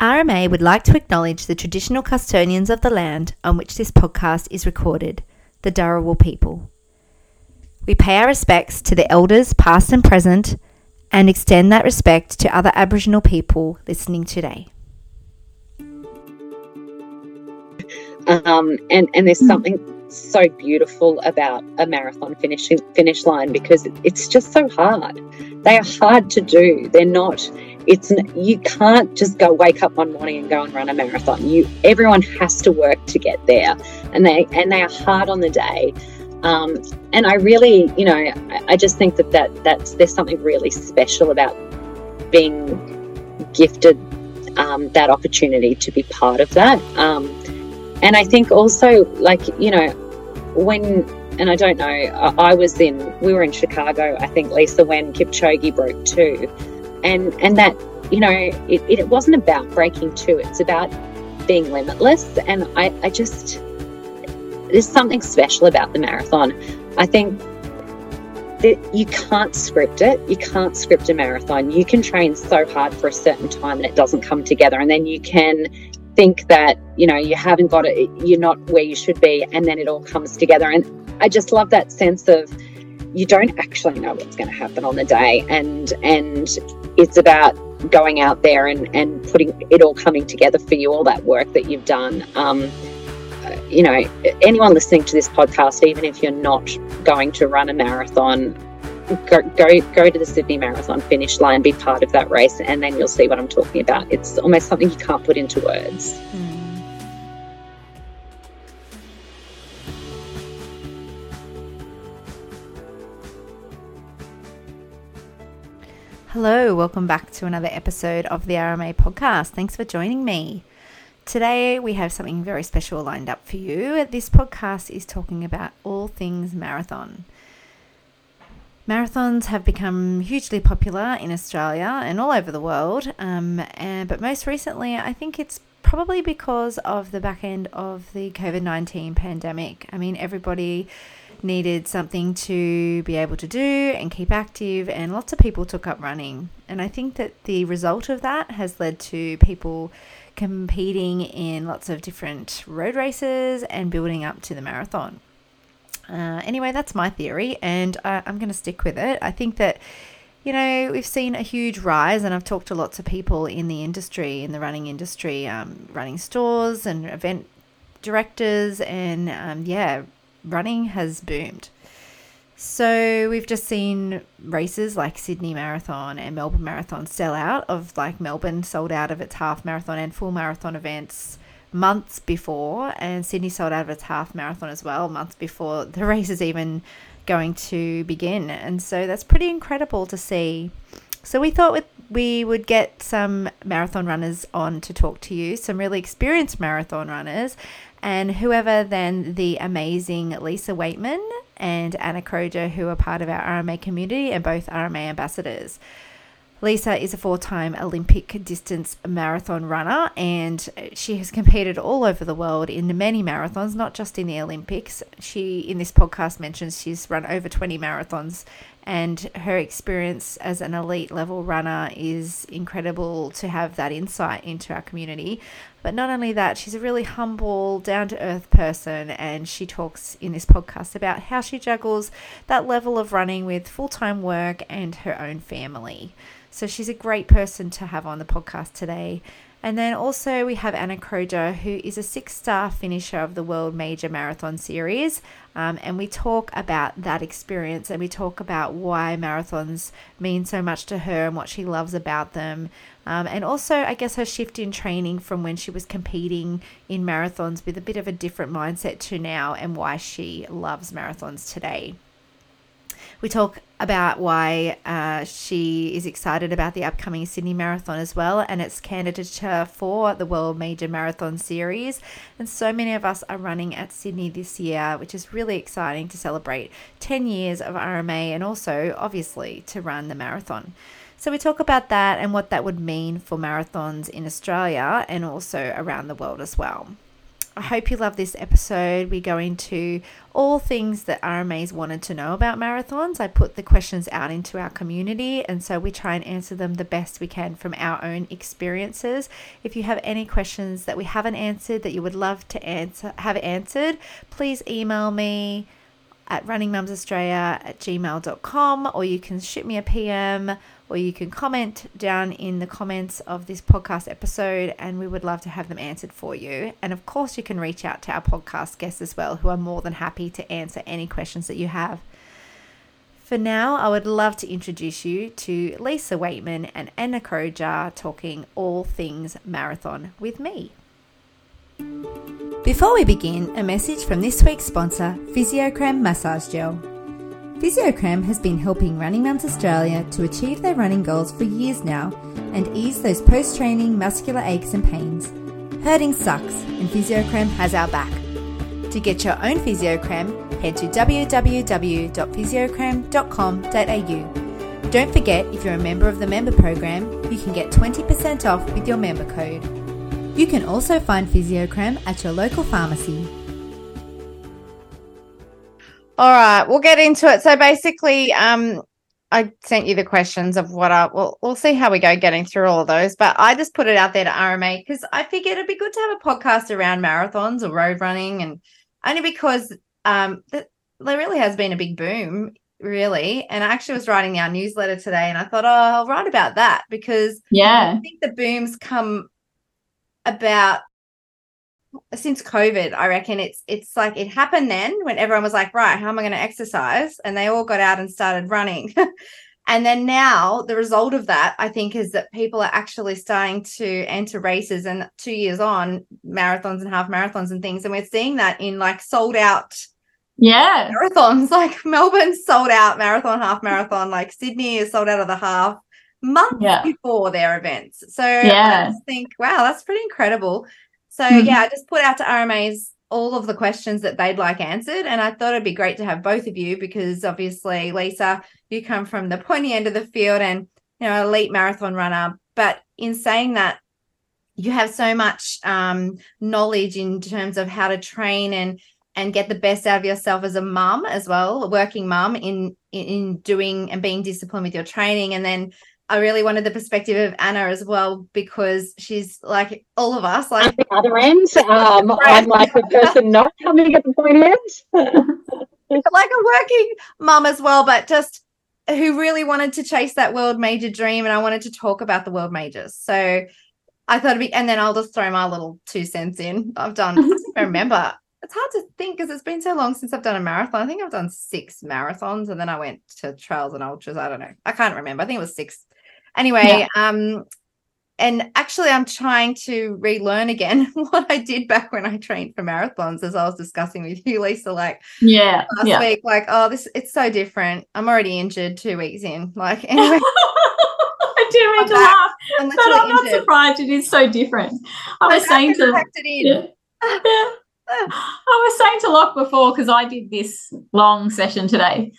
RMA would like to acknowledge the traditional custodians of the land on which this podcast is recorded, the Dharawal people. We pay our respects to the elders, past and present, and extend that respect to other Aboriginal people listening today. Um, and, and there's something so beautiful about a marathon finish finish line because it's just so hard. They are hard to do. They're not. It's you can't just go wake up one morning and go and run a marathon. You everyone has to work to get there, and they and they are hard on the day. Um, and I really, you know, I, just think that, that that's there's something really special about being gifted um, that opportunity to be part of that. Um, and I think also, like, you know, when, and I don't know, I, I was in, we were in Chicago, I think, Lisa, when Kipchoge broke two. And, and that, you know, it, it wasn't about breaking two, it's about being limitless. And I, I just, there's something special about the marathon. I think that you can't script it. You can't script a marathon. You can train so hard for a certain time and it doesn't come together. And then you can think that, you know, you haven't got it, you're not where you should be, and then it all comes together. And I just love that sense of you don't actually know what's going to happen on the day. And and it's about going out there and, and putting it all coming together for you, all that work that you've done. Um, you know, anyone listening to this podcast, even if you're not going to run a marathon, go, go go to the Sydney Marathon finish line, be part of that race, and then you'll see what I'm talking about. It's almost something you can't put into words. Mm. Hello, welcome back to another episode of the RMA podcast. Thanks for joining me. Today, we have something very special lined up for you. This podcast is talking about all things marathon. Marathons have become hugely popular in Australia and all over the world, um, and, but most recently, I think it's probably because of the back end of the COVID 19 pandemic. I mean, everybody needed something to be able to do and keep active, and lots of people took up running. And I think that the result of that has led to people competing in lots of different road races and building up to the marathon. Uh, anyway, that's my theory, and uh, I'm going to stick with it. I think that, you know, we've seen a huge rise, and I've talked to lots of people in the industry, in the running industry, um, running stores and event directors, and um, yeah, running has boomed. So we've just seen races like Sydney Marathon and Melbourne Marathon sell out of like Melbourne sold out of its half marathon and full marathon events months before, and Sydney sold out of its half marathon as well months before the race is even going to begin. And so that's pretty incredible to see. So we thought we would get some marathon runners on to talk to you, some really experienced marathon runners, and whoever then the amazing Lisa Weightman and Ana Croger, who are part of our RMA community and both RMA ambassadors. Lisa is a four time Olympic distance marathon runner and she has competed all over the world in many marathons, not just in the Olympics. She, in this podcast, mentions she's run over 20 marathons and her experience as an elite level runner is incredible to have that insight into our community. But not only that, she's a really humble, down to earth person, and she talks in this podcast about how she juggles that level of running with full time work and her own family. So she's a great person to have on the podcast today. And then also we have Ana Croger, who is a six-star finisher of the World Major Marathon Series, um, and we talk about that experience and we talk about why marathons mean so much to her and what she loves about them, um, and also I guess her shift in training from when she was competing in marathons with a bit of a different mindset to now, and why she loves marathons today. We talk about why uh, she is excited about the upcoming Sydney Marathon as well and its candidature for the World Major Marathon Series. And so many of us are running at Sydney this year, which is really exciting to celebrate 10 years of RMA and also, obviously, to run the marathon. So, we talk about that and what that would mean for marathons in Australia and also around the world as well. I hope you love this episode. We go into all things that RMAs wanted to know about marathons. I put the questions out into our community, and so we try and answer them the best we can from our own experiences. If you have any questions that we haven't answered that you would love to answer have answered, please email me at runningmumsaustralia at gmail.com or you can shoot me a PM or you can comment down in the comments of this podcast episode and we would love to have them answered for you. And of course, you can reach out to our podcast guests as well, who are more than happy to answer any questions that you have. For now, I would love to introduce you to Lisa Weightman and Ana Croger talking all things marathon with me. Before we begin, a message from this week's sponsor, Physiocrem Massage Gel. Physiocrem has been helping Running Mums Australia to achieve their running goals for years now and ease those post training muscular aches and pains. Hurting sucks, and Physiocrem has our back. To get your own Physiocrem, head to www.physiocrem.com.au. Don't forget, if you're a member of the member program, you can get 20% off with your member code. You can also find Physiocrem at your local pharmacy. All right, we'll get into it. So basically, um, I sent you the questions of what I well, we'll see how we go getting through all of those. But I just put it out there to RMA because I figured it'd be good to have a podcast around marathons or road running, and only because um, th- there really has been a big boom, really. And I actually was writing our newsletter today, and I thought, oh, I'll write about that because yeah, I think the booms come about since COVID, I reckon it's it's like it happened then when everyone was like, right, how am I going to exercise? And they all got out and started running. and then now the result of that, I think, is that people are actually starting to enter races and two years on marathons and half marathons and things. And we're seeing that in like sold out yeah marathons. Like Melbourne sold out marathon, half marathon, like Sydney is sold out of the half months yeah. before their events. So yeah. I just think, wow, that's pretty incredible. So mm-hmm. yeah, I just put out to RMAs all of the questions that they'd like answered. And I thought it'd be great to have both of you because obviously, Lisa, you come from the pointy end of the field and you know, elite marathon runner. But in saying that, you have so much um, knowledge in terms of how to train and and get the best out of yourself as a mum as well, a working mum in in doing and being disciplined with your training, and then I really wanted the perspective of Ana as well because she's like all of us. Like at the other end, um, I'm like the person not coming at the point end. like a working mum as well, but just who really wanted to chase that world major dream, and I wanted to talk about the world majors. So I thought it'd be, and then I'll just throw my little two cents in. I've done. I remember. It's hard to think because it's been so long since I've done a marathon. I think I've done six marathons, and then I went to trails and ultras. I don't know. I can't remember. I think it was six Anyway, yeah. um, and actually, I'm trying to relearn again what I did back when I trained for marathons, as I was discussing with you, Lisa. Like, yeah, last yeah. week, like, oh, this it's so different. I'm already injured two weeks in. Like, anyway. I do mean to laugh, I'm but I'm not surprised. It is so different. I was saying to, yeah, yeah. I was saying to Locke before because I did this long session today,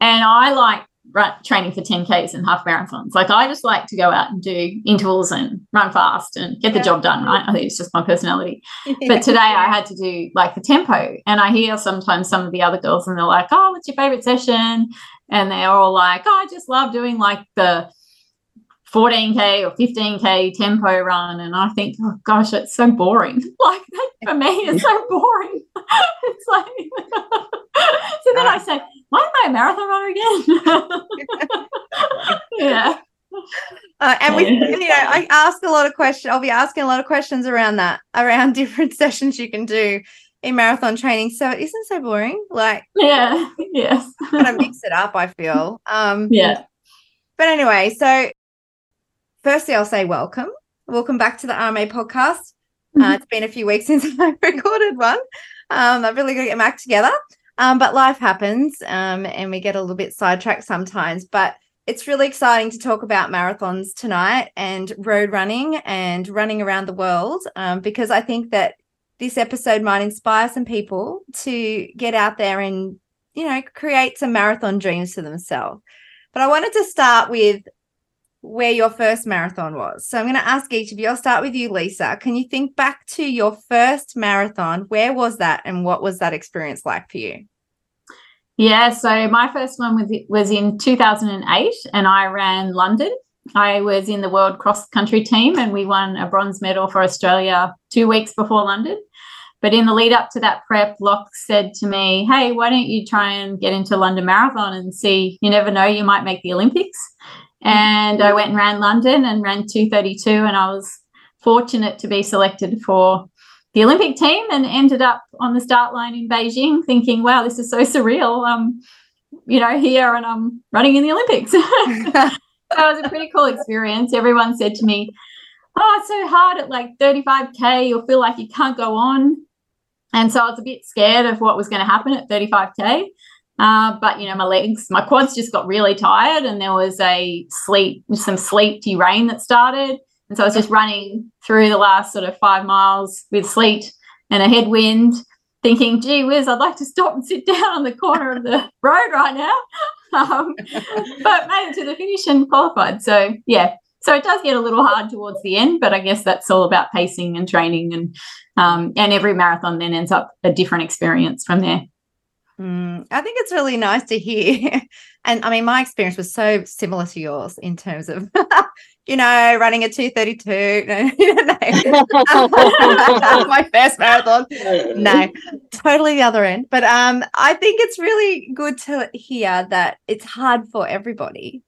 and I like run, training for 10Ks and half marathons. Like I just like to go out and do intervals and run fast and get the yeah. job done, right? I think it's just my personality. but today I had to do like the tempo. And I hear sometimes some of the other girls and they're like, oh, what's your favorite session? And they're all like, oh, I just love doing like the 14k or 15k tempo run and i think oh gosh it's so boring like that for me it's so boring it's like so then i say why am I a marathon runner again? yeah. Uh, and we, you know, I ask a lot of questions. I'll be asking a lot of questions around that, around different sessions you can do in marathon training. So it isn't so boring. Like, yeah, yes, kind of mix it up. I feel. Um, yeah. But anyway, so firstly, I'll say welcome, welcome back to the RMA podcast. Uh, mm-hmm. It's been a few weeks since I recorded one. Um, I've really got to get back together. Um, but life happens um, and we get a little bit sidetracked sometimes. But it's really exciting to talk about marathons tonight and road running and running around the world um, because I think that this episode might inspire some people to get out there and, you know, create some marathon dreams for themselves. But I wanted to start with where your first marathon was. So I'm going to ask each of you. I'll start with you, Lisa. Can you think back to your first marathon? Where was that and what was that experience like for you? Yeah, so my first one was in 2008 and I ran London. I was in the world cross country team and we won a bronze medal for Australia 2 weeks before London. But in the lead up to that prep, Locke said to me, Hey, why don't you try and get into London Marathon and see? You never know, you might make the Olympics. And I went and ran London and ran 232. And I was fortunate to be selected for the Olympic team and ended up on the start line in Beijing thinking, wow, this is so surreal. Um, you know, here and I'm running in the Olympics. it was a pretty cool experience. Everyone said to me, Oh, it's so hard at like 35K. You'll feel like you can't go on. And so I was a bit scared of what was going to happen at 35K. Uh, but you know, my legs, my quads just got really tired, and there was a sleet, some sleety rain that started, and so I was just running through the last sort of five miles with sleet and a headwind, thinking, "Gee whiz, I'd like to stop and sit down on the corner of the road right now." Um, but made it to the finish and qualified. So yeah, so it does get a little hard towards the end, but I guess that's all about pacing and training, and um, and every marathon then ends up a different experience from there. Mm, I think it's really nice to hear. And I mean, my experience was so similar to yours in terms of, you know, running a 232. my first marathon. No, totally the other end. But um, I think it's really good to hear that it's hard for everybody.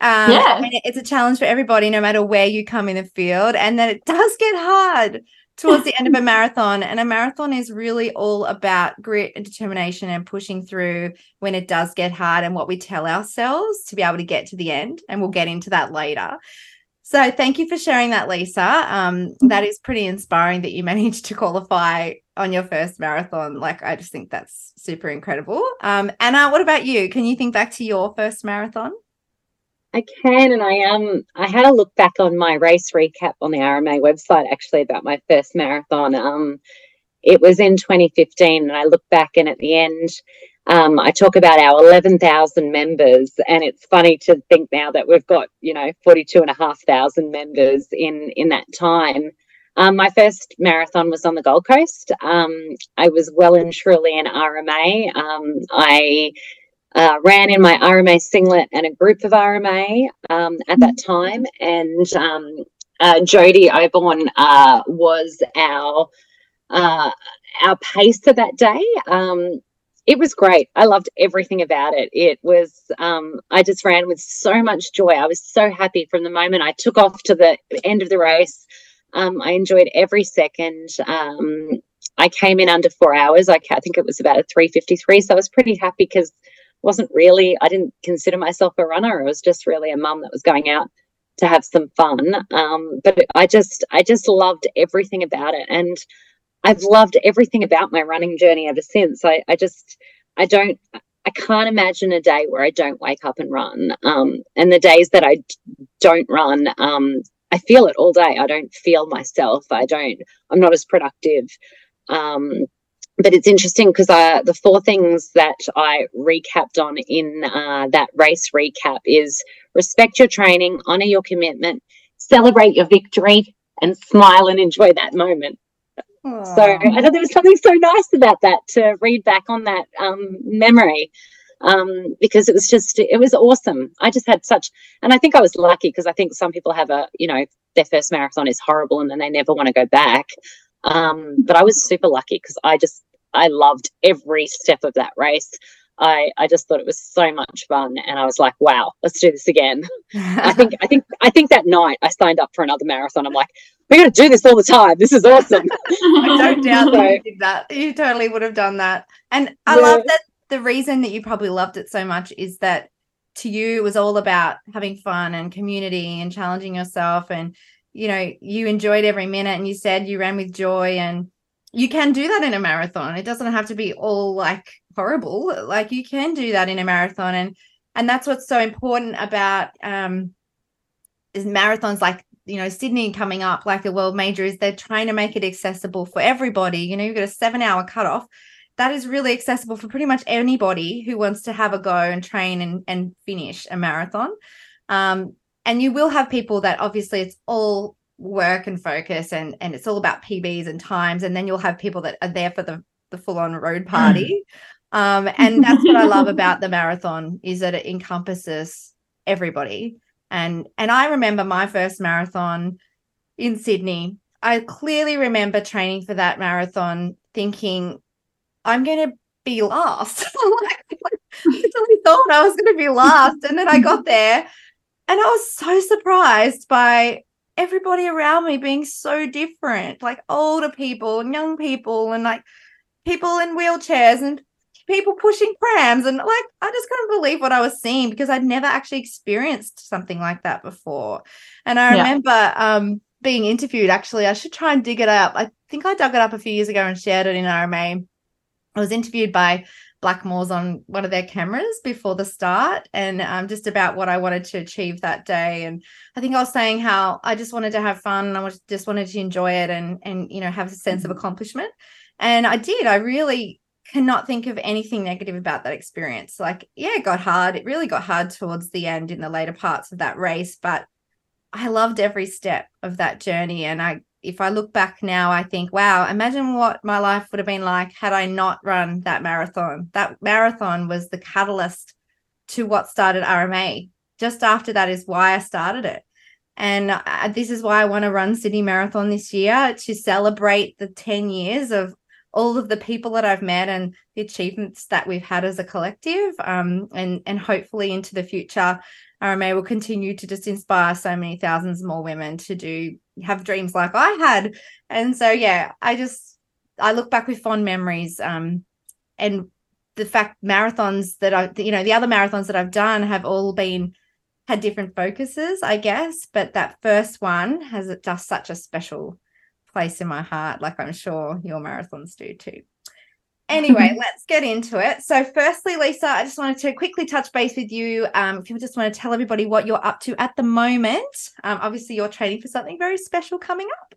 Um, yeah. I mean, it's a challenge for everybody, no matter where you come in the field, and that it does get hard towards the end of a marathon. And a marathon is really all about grit and determination and pushing through when it does get hard and what we tell ourselves to be able to get to the end. And we'll get into that later. So thank you for sharing that, Lisa. Um, that is pretty inspiring that you managed to qualify on your first marathon. Like, I just think that's super incredible. Um, Ana, what about you? Can you think back to your first marathon? I can, and I um I had a look back on my race recap on the RMA website actually about my first marathon. Um, it was in 2015, and I look back, and at the end, um, I talk about our 11,000 members, and it's funny to think now that we've got you know 42 and a half thousand members in in that time. Um, my first marathon was on the Gold Coast. Um, I was well and truly an RMA. Um, I uh, ran in my RMA singlet and a group of RMA um, at that time. And um, uh, Jody Oborn uh, was our uh, our pacer that day. Um, it was great. I loved everything about it. It was, um, I just ran with so much joy. I was so happy from the moment I took off to the end of the race. Um, I enjoyed every second. Um, I came in under four hours. I, I think it was about a 353. So I was pretty happy because wasn't really, I didn't consider myself a runner. I was just really a mum that was going out to have some fun. Um, but I just, I just loved everything about it. And I've loved everything about my running journey ever since. I, I just, I don't, I can't imagine a day where I don't wake up and run. Um, and the days that I don't run, um, I feel it all day. I don't feel myself. I don't, I'm not as productive. Um, but it's interesting because uh, the four things that I recapped on in uh, that race recap is respect your training, honor your commitment, celebrate your victory, and smile and enjoy that moment. Aww. So I thought there was something so nice about that to read back on that um, memory um, because it was just it was awesome. I just had such, and I think I was lucky because I think some people have a you know their first marathon is horrible and then they never want to go back. Um, but I was super lucky because I just I loved every step of that race. I, I just thought it was so much fun and I was like, wow, let's do this again. I think I think I think that night I signed up for another marathon. I'm like, we're gonna do this all the time. This is awesome. I don't doubt that you did that. You totally would have done that. And I yeah. love that the reason that you probably loved it so much is that to you it was all about having fun and community and challenging yourself and you know you enjoyed every minute and you said you ran with joy and you can do that in a marathon. It doesn't have to be all like horrible. Like you can do that in a marathon. And and that's what's so important about um is marathons like you know Sydney coming up like the world major is they're trying to make it accessible for everybody. You know, you've got a seven hour cutoff. That is really accessible for pretty much anybody who wants to have a go and train and, and finish a marathon. Um, and you will have people that obviously it's all work and focus and and it's all about PBs and times. And then you'll have people that are there for the the full on road mm. party. Um and that's what I love about the marathon is that it encompasses everybody. And and I remember my first marathon in Sydney. I clearly remember training for that marathon thinking I'm going to be last. Like, I literally thought I was going to be last. And then I got there and I was so surprised by everybody around me being so different, like older people and young people, and like people in wheelchairs and people pushing prams. And like, I just couldn't believe what I was seeing because I'd never actually experienced something like that before. And I remember yeah. um, being interviewed, actually, I should try and dig it up. I think I dug it up a few years ago and shared it in RMA. I was interviewed by Blackmores on one of their cameras before the start and um, just about what I wanted to achieve that day. And I think I was saying how I just wanted to have fun. I just wanted to enjoy it and, and, you know, have a sense of mm-hmm. accomplishment. And I did. I really cannot think of anything negative about that experience. Like, yeah, it got hard. It really got hard towards the end in the later parts of that race, but I loved every step of that journey. And I if I look back now, I think, wow, imagine what my life would have been like had I not run that marathon. That marathon was the catalyst to what started RMA. Just after that is why I started it. And uh, this is why I want to run Sydney Marathon this year to celebrate the 10 years of all of the people that I've met and the achievements that we've had as a collective. Um, and, and hopefully into the future, RMA will continue to just inspire so many thousands more women to do have dreams like I had. And so yeah, I just I look back with fond memories. Um, and the fact marathons that I you know, the other marathons that I've done have all been had different focuses, I guess, but that first one has just such a special place in my heart, like I'm sure your marathons do too. Anyway, let's get into it. So, firstly, Lisa, I just wanted to quickly touch base with you. Um, if you just want to tell everybody what you're up to at the moment. Um, obviously, you're training for something very special coming up.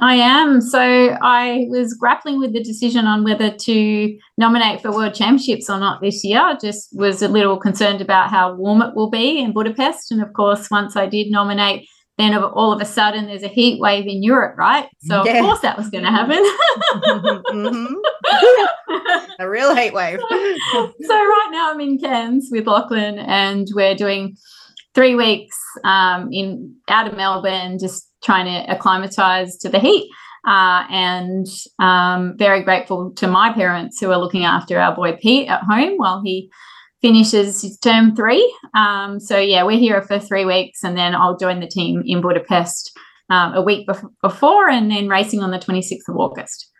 I am. So, I was grappling with the decision on whether to nominate for World Championships or not this year. I just was a little concerned about how warm it will be in Budapest. And of course, once I did nominate, then all of a sudden there's a heat wave in Europe, right? So yeah. of course that was going to happen. mm-hmm. a real heat wave. so right now I'm in Cairns with Lachlan, and we're doing three weeks um, in out of Melbourne, just trying to acclimatise to the heat. Uh, and um, very grateful to my parents who are looking after our boy Pete at home while he finishes his term three. Um, so yeah, we're here for three weeks, and then I'll join the team in Budapest um, a week bef- before, and then racing on the 26th of August.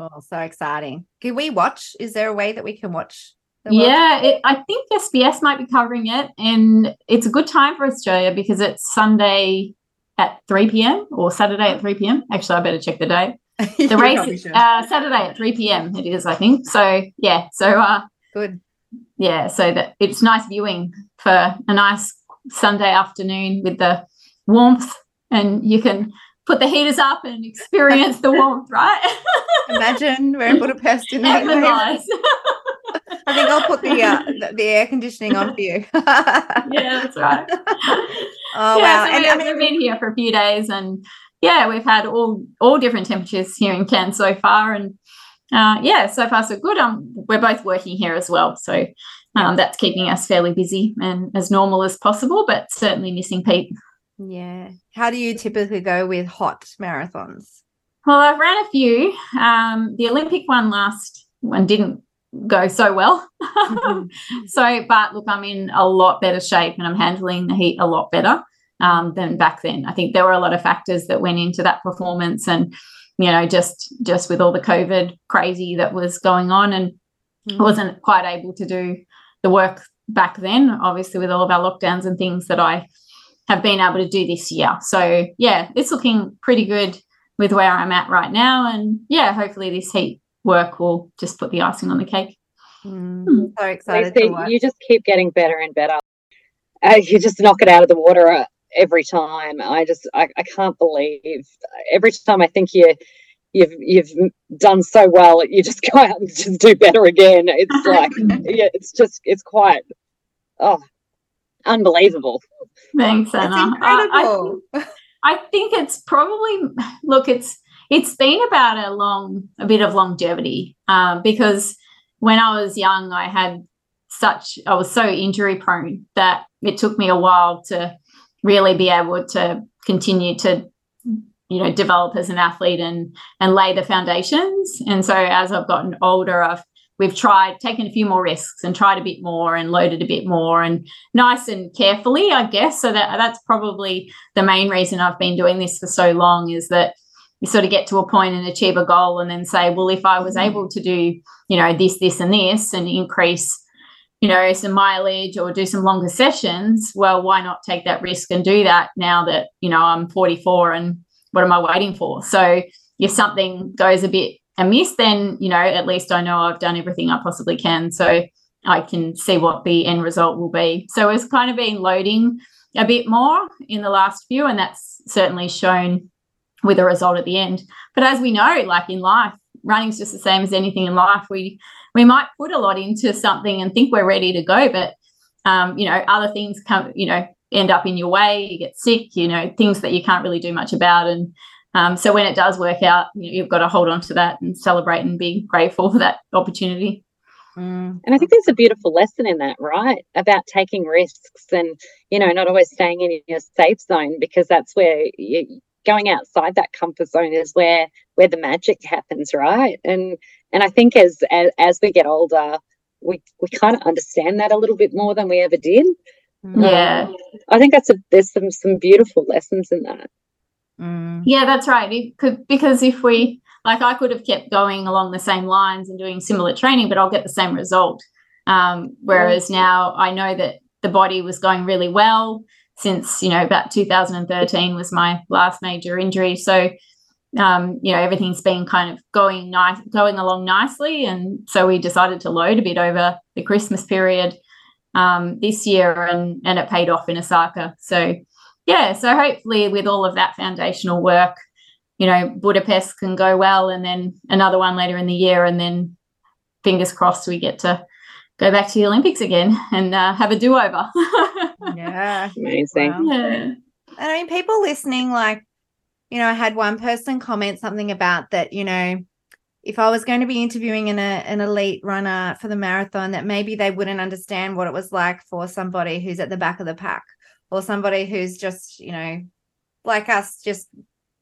Oh, so exciting! Can we watch? Is there a way that we can watch? Yeah, it, I think SBS might be covering it, and it's a good time for Australia because it's Sunday at 3 p.m. or Saturday at 3 p.m. Actually, I better check the date. The race is uh, Saturday at 3 p.m. It is, I think. So yeah, so uh, good yeah, so that it's nice viewing for a nice Sunday afternoon with the warmth, and you can put the heaters up and experience the warmth, right? Imagine we're in Budapest in that. I think I'll put the, uh, the, the air conditioning on for you. yeah, that's right. Oh yeah, wow! So and we, I mean, we've been here for a few days, and yeah, we've had all all different temperatures here in Cairns so far, and uh, yeah, so far so good. Um, we're both working here as well, so um, that's keeping us fairly busy and as normal as possible, but certainly missing Pete. Yeah. How do you typically go with hot marathons? Well, I've ran a few. Um, the Olympic one last one didn't go so well. Mm-hmm. so, but look, I'm in a lot better shape and I'm handling the heat a lot better um, than back then. I think there were a lot of factors that went into that performance and you know just just with all the covid crazy that was going on and mm. wasn't quite able to do the work back then obviously with all of our lockdowns and things that i have been able to do this year so yeah it's looking pretty good with where i'm at right now and yeah hopefully this heat work will just put the icing on the cake mm. Mm. so excited you just keep getting better and better uh, you just knock it out of the water uh, every time. I just I, I can't believe every time I think you you've you've done so well, you just go out and just do better again. It's like yeah, it's just it's quite oh unbelievable. Thanks, Ana. incredible. I, I, I think it's probably look, it's it's been about a long, a bit of longevity um, because when I was young, I had such, I was so injury prone that it took me a while to really be able to continue to you know develop as an athlete and and lay the foundations and so as i've gotten older i've we've tried taken a few more risks and tried a bit more and loaded a bit more and nice and carefully i guess so that that's probably the main reason i've been doing this for so long is that you sort of get to a point and achieve a goal and then say well if i was mm-hmm. able to do you know this this and this and increase you know some mileage or do some longer sessions well why not take that risk and do that now that you know i'm 44 and what am i waiting for so if something goes a bit amiss then you know at least i know i've done everything i possibly can so i can see what the end result will be so it's kind of been loading a bit more in the last few and that's certainly shown with a result at the end but as we know like in life running's just the same as anything in life we we might put a lot into something and think we're ready to go, but um, you know, other things come, you know, end up in your way. You get sick, you know, things that you can't really do much about. And um, so when it does work out, you have got to hold on to that and celebrate and be grateful for that opportunity. Mm. And I think there's a beautiful lesson in that, right? About taking risks and, you know, not always staying in your safe zone because that's where you, going outside that comfort zone is where where the magic happens, right? And and I think as as, as we get older, we we kind of understand that a little bit more than we ever did. Yeah, um, I think that's a there's some some beautiful lessons in that. Mm. Yeah, that's right. It could because if we like, I could have kept going along the same lines and doing similar training, but I'll get the same result. Um, whereas yeah. now I know that the body was going really well since you know about 2013 was my last major injury. So um, you know everything's been kind of going nice going along nicely and so we decided to load a bit over the christmas period um, this year and and it paid off in osaka so yeah so hopefully with all of that foundational work you know budapest can go well and then another one later in the year and then fingers crossed we get to go back to the olympics again and uh, have a do-over yeah amazing wow. yeah. i mean people listening like you know, I had one person comment something about that, you know, if I was going to be interviewing an, an elite runner for the marathon, that maybe they wouldn't understand what it was like for somebody who's at the back of the pack or somebody who's just, you know, like us, just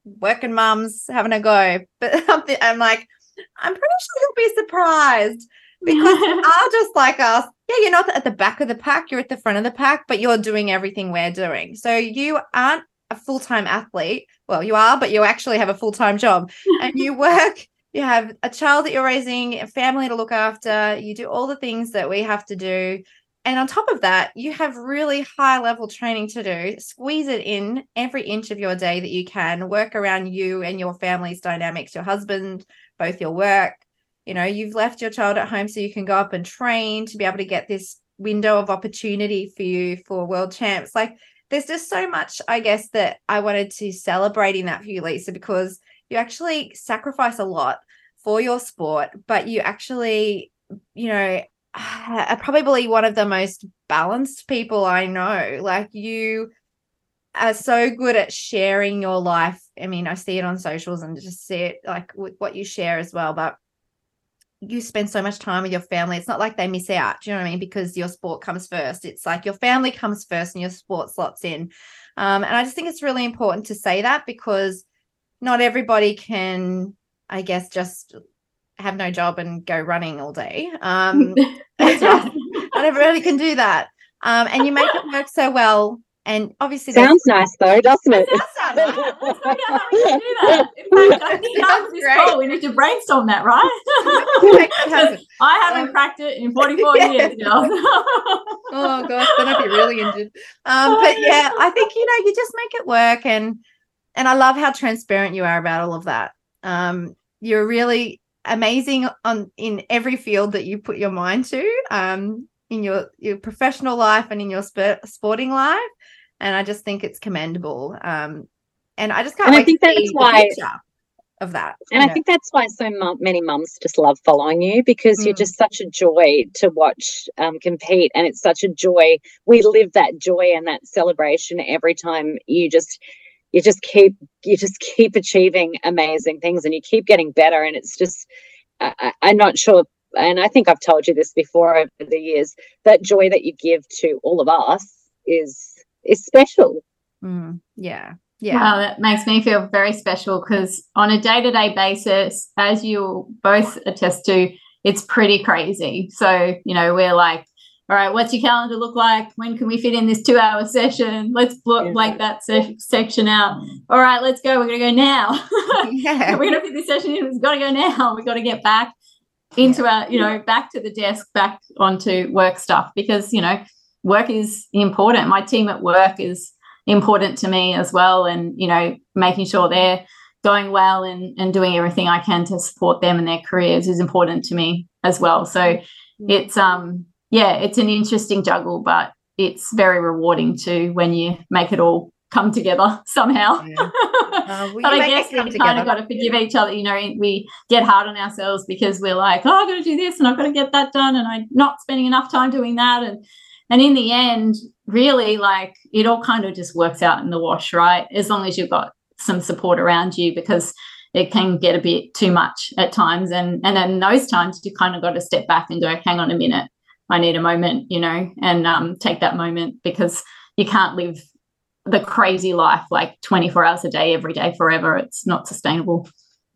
working mums having a go. But I'm like, I'm pretty sure you'll be surprised because you are just like us. Yeah, you're not at the back of the pack, you're at the front of the pack, but you're doing everything we're doing. So you aren't a full-time athlete well you are but you actually have a full-time job and you work you have a child that you're raising a family to look after you do all the things that we have to do and on top of that you have really high level training to do. Squeeze it in every inch of your day that you can. Work around you and your family's dynamics your husband both your work. You know you've left your child at home so you can go up and train to be able to get this window of opportunity for you for world champs. Like there's just so much, I guess, that I wanted to celebrate in that for you, Lisa, because you actually sacrifice a lot for your sport, but you actually, you know, are probably one of the most balanced people I know. Like you are so good at sharing your life. I mean, I see it on socials and just see it like with what you share as well, but you spend so much time with your family. It's not like they miss out. Do you know what I mean? Because your sport comes first. It's like your family comes first and your sport slots in. Um, and I just think it's really important to say that because not everybody can, I guess, just have no job and go running all day. Um, not, not everybody can do that. Um, and you make it work so well and obviously, sounds nice though, doesn't it? Does sound nice. Let's figure out how we can do that. In fact, I think after this call, we need to brainstorm that, right? I haven't um, cracked it in 44 yeah. years, girl. oh gosh, then I'd be really injured. Um, but yeah, I think you know, you just make it work, and and I love how transparent you are about all of that. Um, you're really amazing on in every field that you put your mind to. Um, in your your professional life and in your sp- sporting life and I just think it's commendable. Um, and I just can't. And I think that's why. of that. And I know. think that's why so many mums just love following you because mm. you're just such a joy to watch um, compete. And it's such a joy. We live that joy and that celebration every time you just you just keep you just keep achieving amazing things and you keep getting better. And it's just I, i'm not sure and i think i've told you this before over the years that joy that you give to all of us is is special. Mm, yeah yeah. Wow, that makes me feel very special because on a day-to-day basis as you both attest to it's pretty crazy. So you know we're like all right, what's your calendar look like? When can we fit in this two hour session? Let's block yeah. like that se- section out. All right, let's go. We're going to go now. Yeah. We're going to fit this session in. We've got to go now. We've got to get back into yeah. our, you know, back to the desk, back onto work stuff because, you know, work is important. My team at work is important to me as well. And, you know, making sure they're going well and, and doing everything I can to support them and their careers is important to me as well. So it's, um, yeah, it's an interesting juggle, but it's very rewarding too when you make it all come together somehow. Yeah. Uh, but I guess we kind of got to forgive each other. You know, we get hard on ourselves because we're like, oh, I've got to do this and I've got to get that done, and I'm not spending enough time doing that. And and in the end, really, like it all kind of just works out in the wash, right? As long as you've got some support around you, because it can get a bit too much at times. And and in those times, you kind of got to step back and go, hang on a minute I need a moment, you know, and um, take that moment because you can't live the crazy life like 24 hours a day, every day, forever. It's not sustainable.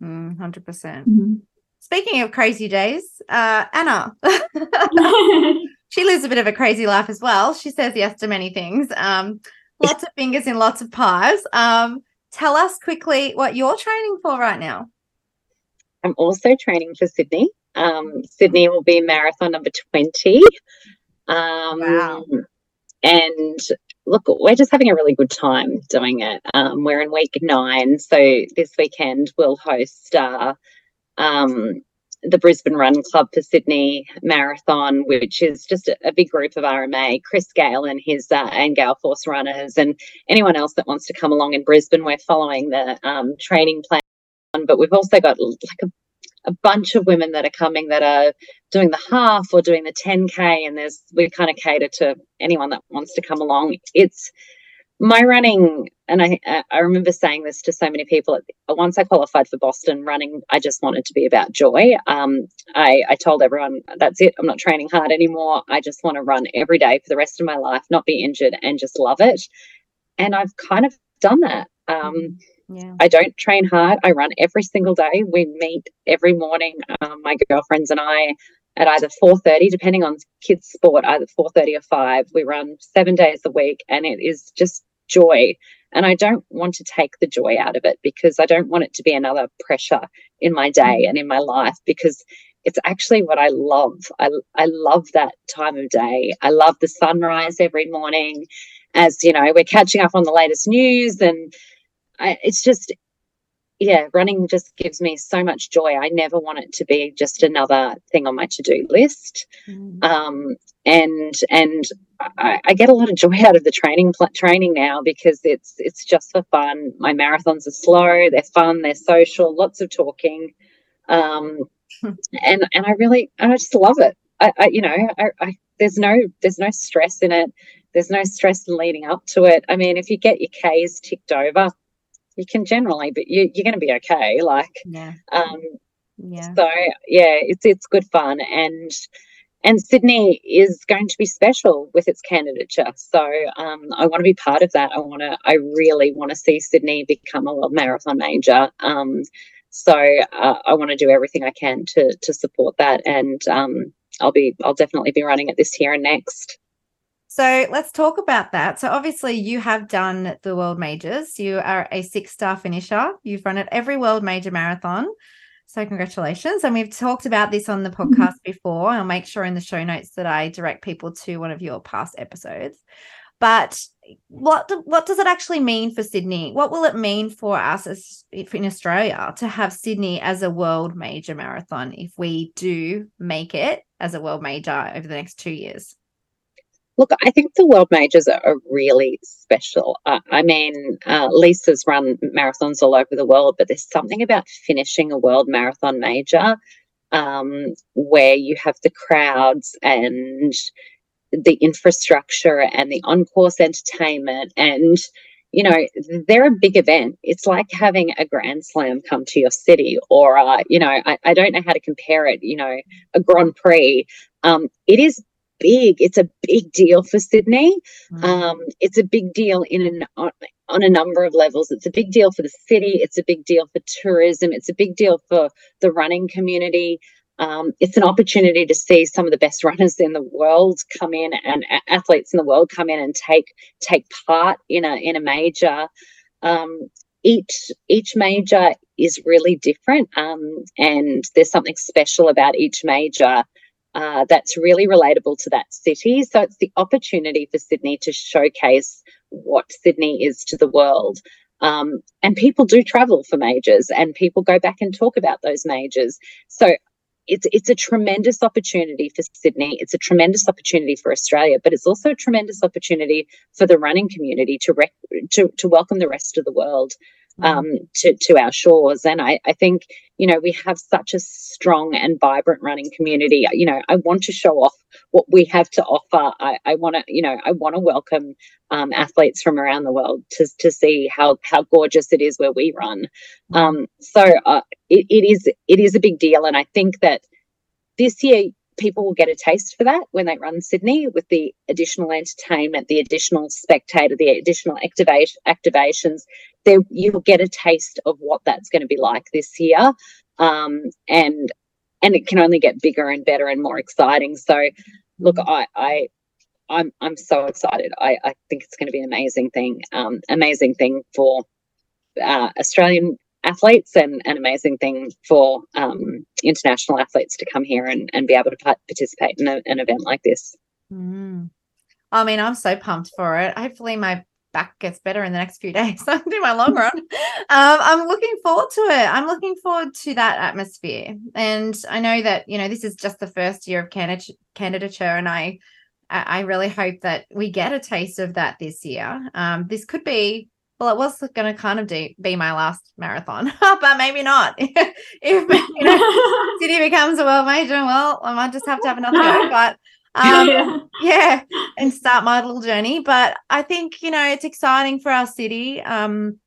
Mm, 100%. percent mm hmm Speaking of crazy days, uh, Ana, she lives a bit of a crazy life as well. She says yes to many things. Um, lots of fingers in lots of pies. Um, tell us quickly what you're training for right now. I'm also training for Sydney. Um, Sydney will be marathon number 20. Um, wow. And look, we're just having a really good time doing it. Um, we're in week nine. So this weekend we'll host uh, um, the Brisbane Run Club for Sydney Marathon, which is just a, a big group of RMA. Chris Gale and his uh, and Gale Force runners, and anyone else that wants to come along in Brisbane. We're following the um, training plan, but we've also got like a a bunch of women that are coming that are doing the half or doing the 10k and there's we kind of cater to anyone that wants to come along. It's my running and i i remember saying this to so many people once i qualified for boston running i just wanted to be about joy. Um, i i told everyone that's it i'm not training hard anymore. I just want to run every day for the rest of my life not be injured and just love it. And i've kind of done that um, yeah. I don't train hard. I run every single day. We meet every morning, um, my girlfriends and I, at either 4.30, depending on kids' sport, either 4.30 or 5. We run seven days a week and it is just joy. And I don't want to take the joy out of it because I don't want it to be another pressure in my day mm. and in my life because it's actually what I love. I, I love that time of day. I love the sunrise every morning as, you know, we're catching up on the latest news and I, it's just yeah running just gives me so much joy. I never want it to be just another thing on my to-do list. Mm. um, and and I, I, get a lot of joy out of the training training now because it's it's just for fun. My marathons are slow they're fun they're social lots of talking. Um, and and i really i just love it. I, I you know I, I there's no there's no stress in it. There's no stress in leading up to it. I mean if you get your k's ticked over you can generally, but you, you're going to be okay. Like, yeah. Um, yeah. So yeah, it's it's good fun, and and Sydney is going to be special with its candidature. So um, I want to be part of that. I want to. I really want to see Sydney become a world marathon major. Um, so uh, I want to do everything I can to to support that, and um, I'll be I'll definitely be running it this year and next. So let's talk about that. So obviously you have done the world majors. You are a six-star finisher. You've run at every world major marathon. So congratulations. And we've talked about this on the mm-hmm. podcast before. I'll make sure in the show notes that I direct people to one of your past episodes. But what what does it actually mean for Sydney? What will it mean for us as in Australia to have Sydney as a world major marathon if we do make it as a world major over the next two years? Look, I think the world majors are really special. Uh, I mean, uh, Lisa's run marathons all over the world, but there's something about finishing a world marathon major um, where you have the crowds and the infrastructure and the on course entertainment and you know, they're a big event. It's like having a Grand Slam come to your city, or, uh, you know, I, I, don't know how to compare it, you know, a Grand Prix. Um, it is big. It's a big deal for Sydney. Mm. Um, it's a big deal in an, on, on a number of levels. It's a big deal for the city. It's a big deal for tourism. It's a big deal for the running community. Um, it's an opportunity to see some of the best runners in the world come in and athletes in the world come in and take take part in a in a major. Um, each each major is really different, um, and there's something special about each major uh, that's really relatable to that city. So it's the opportunity for Sydney to showcase what Sydney is to the world. Um, and people do travel for majors and people go back and talk about those majors. So it's it's a tremendous opportunity for Sydney. It's a tremendous opportunity for Australia, but it's also a tremendous opportunity for the running community to rec- to to welcome the rest of the world. Um, to to our shores. And I I think you know we have such a strong and vibrant running community. You know I want to show off what we have to offer. I, I want to you know I want to welcome um, athletes from around the world to to see how how gorgeous it is where we run. Mm. Um, so uh, it, it is it is a big deal, and I think that this year people will get a taste for that when they run Sydney with the additional entertainment, the additional spectator, the additional activation activations. There you'll get a taste of what that's going to be like this year, um, and and it can only get bigger and better and more exciting. So, look, I I I'm I'm so excited. I, I think it's going to be an amazing thing, um, amazing thing for uh, Australian athletes and an amazing thing for um, international athletes to come here and, and be able to participate in a, an event like this. Mm. I mean, I'm so pumped for it. Hopefully, my back gets better in the next few days. I can do my long run. um, I'm looking forward to it. I'm looking forward to that atmosphere. And I know that, you know, this is just the first year of candidature, and I I really hope that we get a taste of that this year. Um, this could be, well, it was going to kind of be my last marathon, but maybe not. if you know, City becomes a world major, well, I might just have to have another go. But um, yeah. yeah, and start my little journey. But I think you know it's exciting for our city. Um,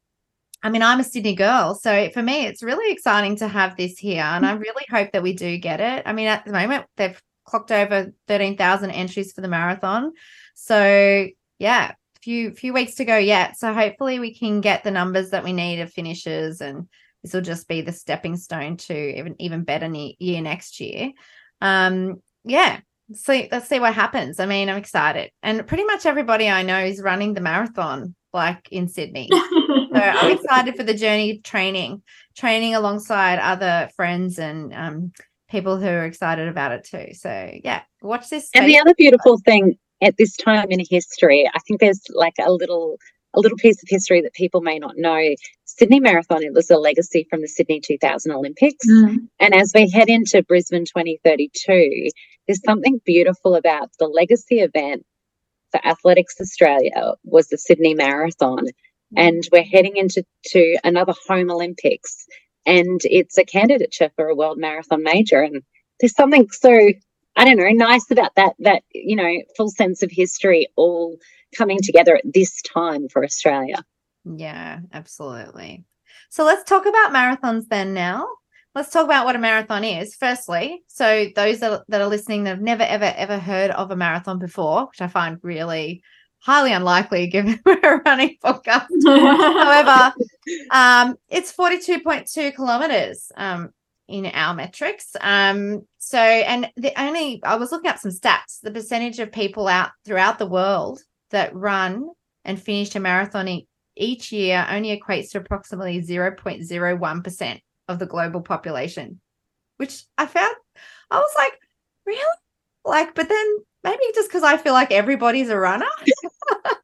I mean, I'm a Sydney girl, so for me, it's really exciting to have this here, and I really hope that we do get it. I mean, at the moment, they've clocked over 13,000 entries for the marathon. So, yeah, few few weeks to go yet. So hopefully we can get the numbers that we need of finishes and this will just be the stepping stone to even even better year next year. Um yeah, so let's see what happens. I mean, I'm excited. And pretty much everybody I know is running the marathon like in Sydney. so I'm excited for the journey training, training alongside other friends and um people who are excited about it too. So yeah, watch this. And the other beautiful thing at this time in history, I think there's like a little a little piece of history that people may not know. Sydney Marathon, it was a legacy from the Sydney 2000 Olympics. Mm. And as we head into Brisbane 2032, there's something beautiful about the legacy event for Athletics Australia was the Sydney Marathon. Mm. And we're heading into to another home Olympics and it's a candidature for a world marathon major. And there's something so I don't know nice about that that you know full sense of history all coming together at this time for Australia. Yeah, absolutely. So let's talk about marathons then now. Let's talk about what a marathon is. Firstly, so those that, that are listening that have never, ever, ever heard of a marathon before, which I find really highly unlikely given we're a running podcast. However, um, it's 42.2 kilometers um, in our metrics. Um, so, and the only, I was looking up some stats, the percentage of people out throughout the world that run and finish a marathon each year only equates to approximately 0.01% of the global population, which I found, I was like, really? Like, but then maybe just because I feel like everybody's a runner.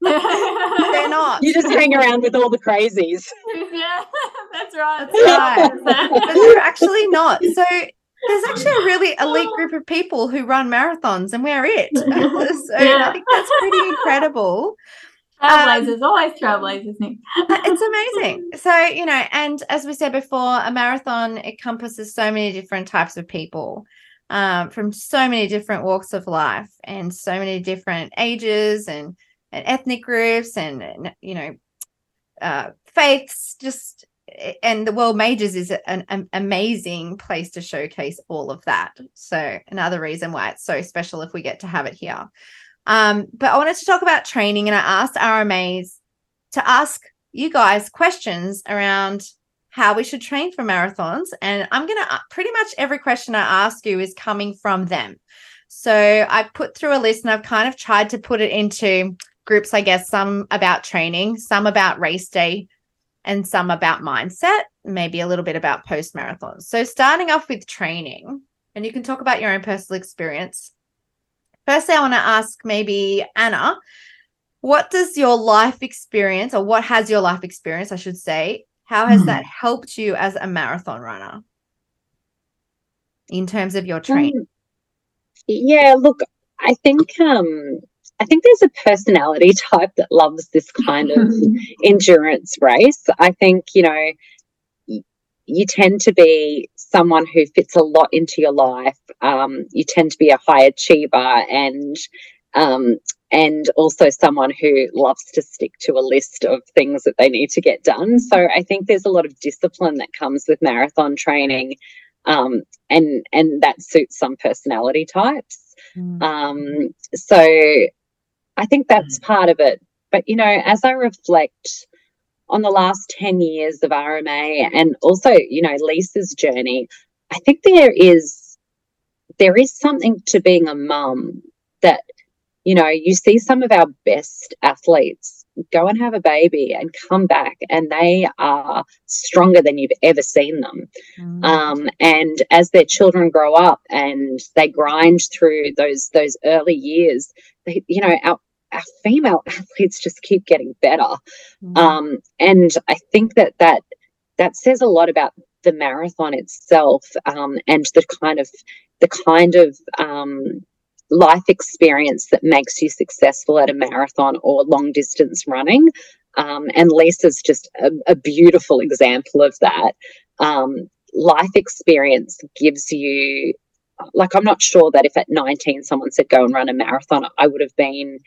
They're not. You just hang around with all the crazies. Yeah, that's right. That's right. but they're actually not. So there's actually a really elite group of people who run marathons and we're it. so yeah. I think that's pretty incredible. Trailblazers, um, always trailblazers, Nick. it's amazing. So, you know, and as we said before, a marathon encompasses so many different types of people um, from so many different walks of life and so many different ages and, and ethnic groups and, you know, uh, faiths, just and the World Majors is an, an, amazing place to showcase all of that. So another reason why it's so special if we get to have it here. Um, but I wanted to talk about training, and I asked RMAs to ask you guys questions around how we should train for marathons. And I'm going to uh, pretty much every question I ask you is coming from them. So I put through a list and I've kind of tried to put it into groups, I guess, some about training, some about race day, and some about mindset, maybe a little bit about post marathon. So starting off with training, and you can talk about your own personal experience. Firstly, I want to ask maybe Ana, what does your life experience, or what has your life experience, I should say, how has mm. that helped you as a marathon runner in terms of your training? Um, yeah, look, I think um, I think there's a personality type that loves this kind of endurance race. I think, you know, you tend to be someone who fits a lot into your life. Um, you tend to be a high achiever and um, and also someone who loves to stick to a list of things that they need to get done. So I think there's a lot of discipline that comes with marathon training, um, and and that suits some personality types. Mm. Um, so I think that's mm. part of it. But you know, as I reflect on the last 10 years of RMA and also, you know, Lisa's journey, I think there is there is something to being a mum that you know, you see some of our best athletes go and have a baby and come back and they are stronger than you've ever seen them. Mm. Um, and as their children grow up and they grind through those those early years, they, you know, our our female athletes just keep getting better. Mm. Um, and I think that that that says a lot about the marathon itself um, and the kind of the kind of um, life experience that makes you successful at a marathon or long distance running. Um, and Lisa's just a, a, beautiful example of that. Um, life experience gives you, like, I'm not sure that if at 19 someone said go and run a marathon, I would have been,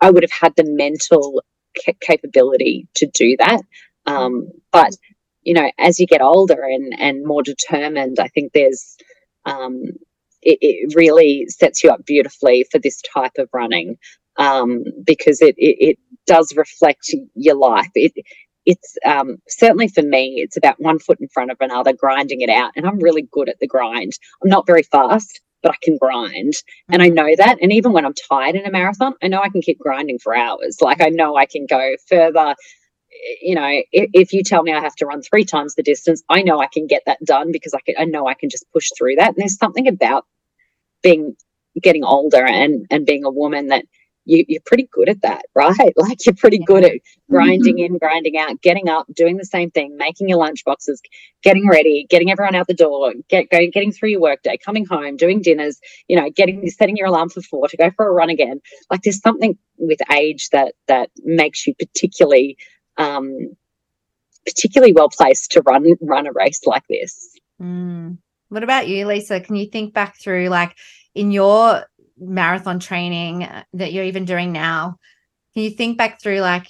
I would have had the mental ca- capability to do that. Um, but you know, as you get older and and more determined, I think there's um, it, it really sets you up beautifully for this type of running um, because it, it, it does reflect your life. It it's um, certainly for me, it's about one foot in front of another, grinding it out. And I'm really good at the grind. I'm not very fast, but I can grind. And I mm-hmm. know that. And even when I'm tired in a marathon, I know I can keep grinding for hours. Like I know I can go further. You know, if, if you tell me I have to run three times the distance, I know I can get that done because I can. I know I can just push through that. And there's something about being getting older and and being a woman that you, you're pretty good at that, right? Like you're pretty good at grinding in, mm-hmm. grinding out, getting up, doing the same thing, making your lunch boxes, getting ready, getting everyone out the door, get going, getting through your workday, coming home, doing dinners, you know, getting setting your alarm for four to go for a run again. Like there's something with age that that makes you particularly um particularly well placed to run run a race like this. Mm. What about you, Lisa? Can you think back through like in your marathon training uh, that you're even doing now? Can you think back through like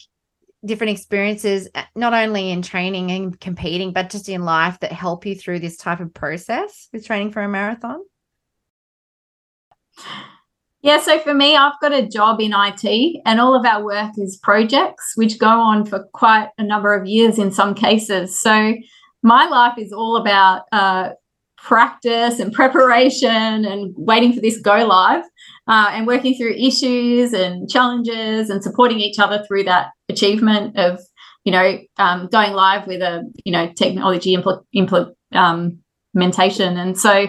different experiences, uh, not only in training and competing, but just in life that help you through this type of process with training for a marathon? Yeah, so for me, I've got a job in IT, and all of our work is projects, which go on for quite a number of years in some cases. So my life is all about uh, practice and preparation and waiting for this go live uh, and working through issues and challenges and supporting each other through that achievement of you know um, going live with a you know technology impl- implementation and so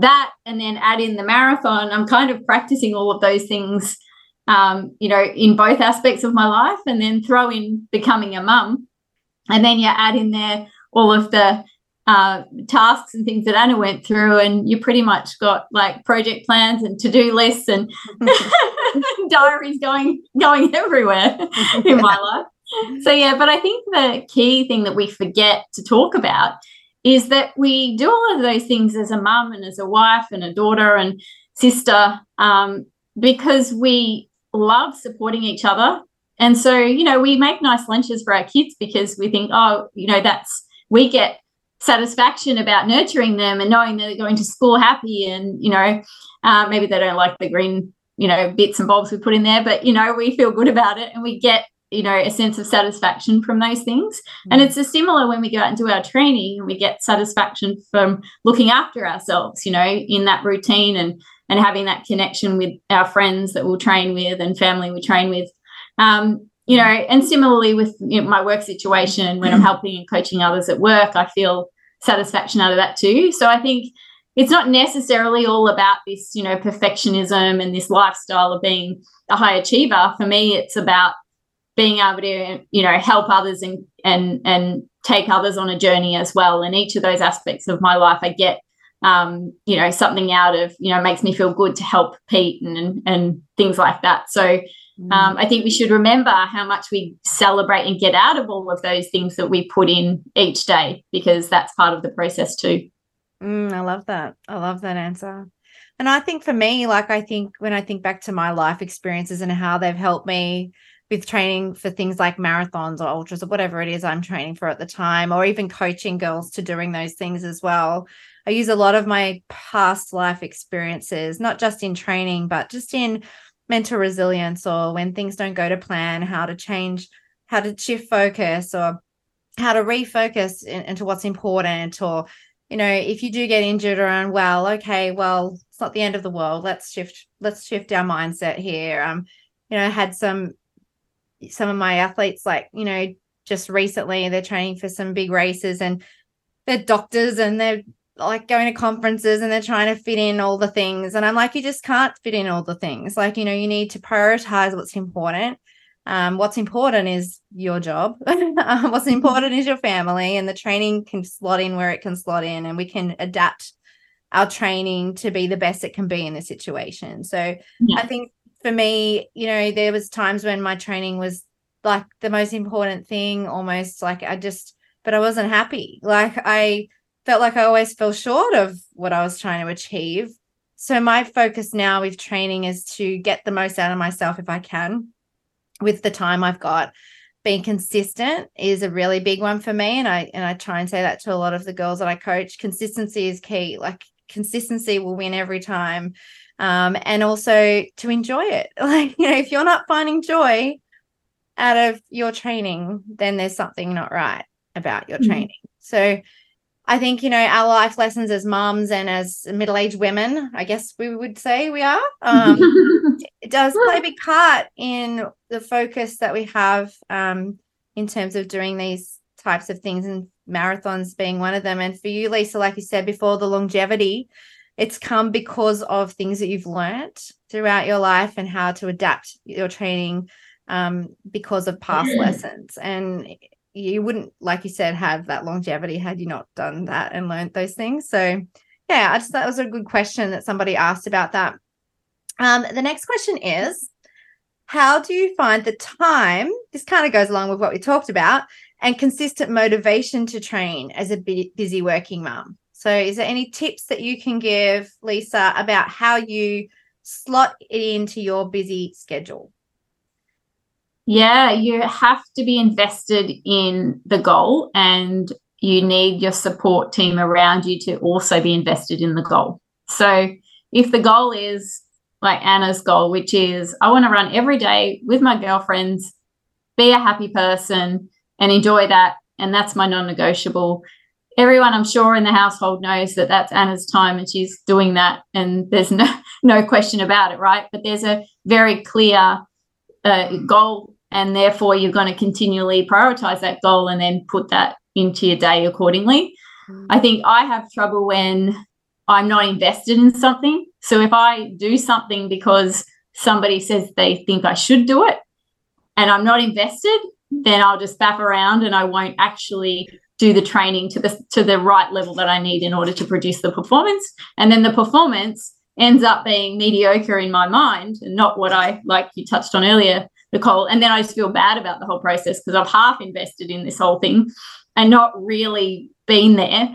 that and then add in the marathon i'm kind of practicing all of those things um, you know in both aspects of my life and then throw in becoming a mum and then you add in there all of the uh, tasks and things that Ana went through, and you pretty much got like project plans and to do lists and diaries going going everywhere in my life. So yeah, but I think the key thing that we forget to talk about is that we do all of those things as a mum and as a wife and a daughter and sister um, because we love supporting each other. And so, you know, we make nice lunches for our kids because we think, oh, you know, that's we get satisfaction about nurturing them and knowing they're going to school happy and you know uh, maybe they don't like the green you know bits and bobs we put in there but you know we feel good about it and we get you know a sense of satisfaction from those things mm-hmm. and it's a similar when we go out and do our training and we get satisfaction from looking after ourselves you know in that routine and and having that connection with our friends that we'll train with and family we train with um, you know, and similarly with you know, my work situation, when I'm helping and coaching others at work, I feel satisfaction out of that too. So I think it's not necessarily all about this, you know, perfectionism and this lifestyle of being a high achiever. For me, it's about being able to, you know, help others and and and take others on a journey as well. And each of those aspects of my life, I get, um, you know, something out of, you know, makes me feel good to help Pete and and, and things like that. So Mm. Um, I think we should remember how much we celebrate and get out of all of those things that we put in each day, because that's part of the process too. Mm, I love that. I love that answer. And I think for me, like, I think when I think back to my life experiences and how they've helped me with training for things like marathons or ultras or whatever it is I'm training for at the time, or even coaching girls to doing those things as well. I use a lot of my past life experiences, not just in training, but just in mental resilience or when things don't go to plan, how to change, how to shift focus or how to refocus in, into what's important or you know if you do get injured or unwell okay well it's not the end of the world let's shift let's shift our mindset here um you know I had some some of my athletes like you know just recently they're training for some big races and they're doctors and they're like going to conferences and they're trying to fit in all the things. And I'm like, you just can't fit in all the things. Like, you know, you need to prioritize what's important. Um, what's important is your job. um, what's important is your family, and the training can slot in where it can slot in, and we can adapt our training to be the best it can be in the situation. So yeah. I think for me, you know, there was times when my training was like the most important thing, almost like I just, but I wasn't happy. Like I felt like I always fell short of what I was trying to achieve. So my focus now with training is to get the most out of myself if I can with the time I've got. Being consistent is a really big one for me and I and I try and say that to a lot of the girls that I coach. Consistency is key. Like consistency will win every time. Um, and also to enjoy it. Like, you know, if you're not finding joy out of your training, then there's something not right about your mm-hmm. training. So I think, you know, our life lessons as moms and as middle aged women, I guess we would say we are, um, it does play a big part in the focus that we have um, in terms of doing these types of things and marathons being one of them. And for you, Lisa, like you said before, the longevity, it's come because of things that you've learned throughout your life and how to adapt your training um, because of past lessons. And you wouldn't, like you said, have that longevity had you not done that and learned those things. So, yeah, I just thought that was a good question that somebody asked about that. Um, the next question is How do you find the time? This kind of goes along with what we talked about and consistent motivation to train as a busy working mum. So, is there any tips that you can give, Lisa, about how you slot it into your busy schedule? Yeah, you have to be invested in the goal and you need your support team around you to also be invested in the goal. So if the goal is like Ana's goal, which is I want to run every day with my girlfriends, be a happy person and enjoy that. And that's my non negotiable. Everyone, I'm sure, in the household knows that that's Ana's time and she's doing that. And there's no, no question about it, right? But there's a very clear uh, goal and therefore you're going to continually prioritize that goal and then put that into your day accordingly. Mm. I think I have trouble when I'm not invested in something. So if I do something because somebody says they think I should do it and I'm not invested, then I'll just faff around and I won't actually do the training to the to the right level that I need in order to produce the performance. And then the performance ends up being mediocre in my mind and not what I like you touched on earlier, Nicole. And then I just feel bad about the whole process because I've half invested in this whole thing and not really been there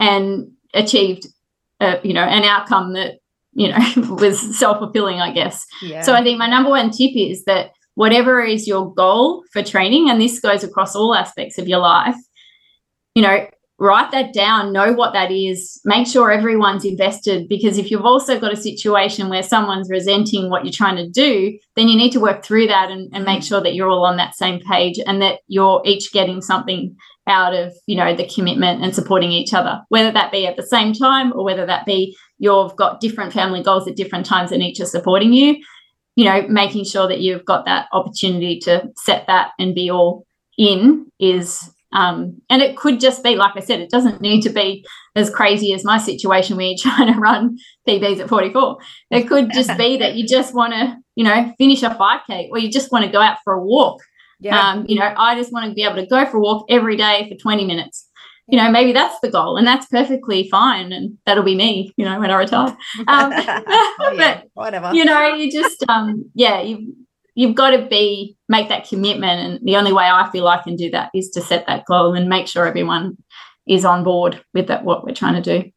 and achieved uh, you know an outcome that you know was self-fulfilling i guess yeah. so i think my number one tip is that whatever is your goal for training and this goes across all aspects of your life you know write that down know what that is make sure everyone's invested because if you've also got a situation where someone's resenting what you're trying to do then you need to work through that and, and make sure that you're all on that same page and that you're each getting something out of you know the commitment and supporting each other whether that be at the same time or whether that be you've got different family goals at different times and each are supporting you you know making sure that you've got that opportunity to set that and be all in is um, and it could just be like i said it doesn't need to be as crazy as my situation where you're trying to run pbs at 44 it could just be that you just want to you know finish a 5k or you just want to go out for a walk yeah. Um, you know, I just want to be able to go for a walk every day for 20 minutes. You know, maybe that's the goal, and that's perfectly fine, and that'll be me. You know, when I retire. Um, oh, yeah, but whatever. You know, you just um, yeah, you you've got to be make that commitment, and the only way I feel I can do that is to set that goal and make sure everyone is on board with that what we're trying to do.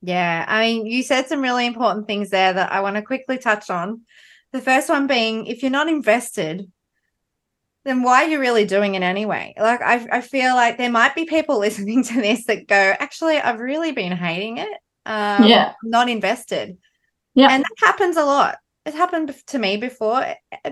Yeah, I mean, you said some really important things there that I want to quickly touch on. The first one being if you're not invested, then why are you really doing it anyway? Like, I, I feel like there might be people listening to this that go, actually, I've really been hating it. Um, yeah. Not invested. Yeah. And that happens a lot. It happened to me before.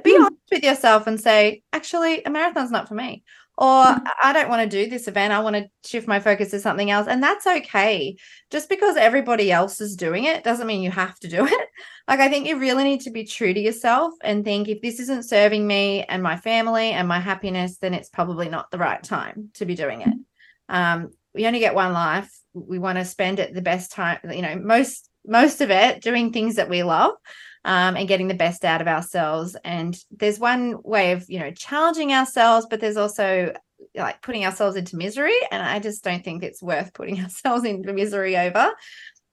Be mm. honest with yourself and say, actually, a marathon's not for me or mm-hmm. I don't want to do this event. I want to shift my focus to something else. And that's okay. Just because everybody else is doing it doesn't mean you have to do it. Like, I think you really need to be true to yourself and think if this isn't serving me and my family and my happiness, then it's probably not the right time to be doing it. Um, we only get one life. We want to spend it the best time, you know, most most of it doing things that we love um, and getting the best out of ourselves. And there's one way of, you know, challenging ourselves, but there's also like putting ourselves into misery. And I just don't think it's worth putting ourselves into misery over.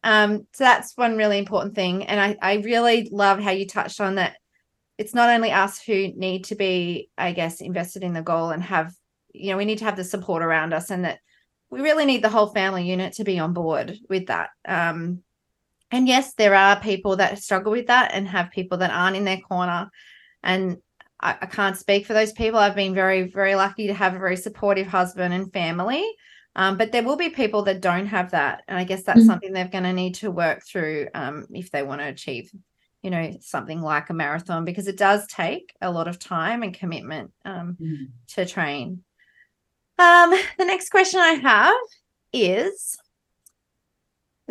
Um, so that's one really important thing. And I, I really love how you touched on that. It's not only us who need to be, I guess, invested in the goal and have, you know, we need to have the support around us and that we really need the whole family unit to be on board with that. Um, and yes, there are people that struggle with that and have people that aren't in their corner. And I, I can't speak for those people. I've been very, very lucky to have a very supportive husband and family. Um, but there will be people that don't have that. And I guess that's mm-hmm. something they're going to need to work through um, if they want to achieve, you know, something like a marathon, because it does take a lot of time and commitment um, mm-hmm. to train. Um, the next question I have is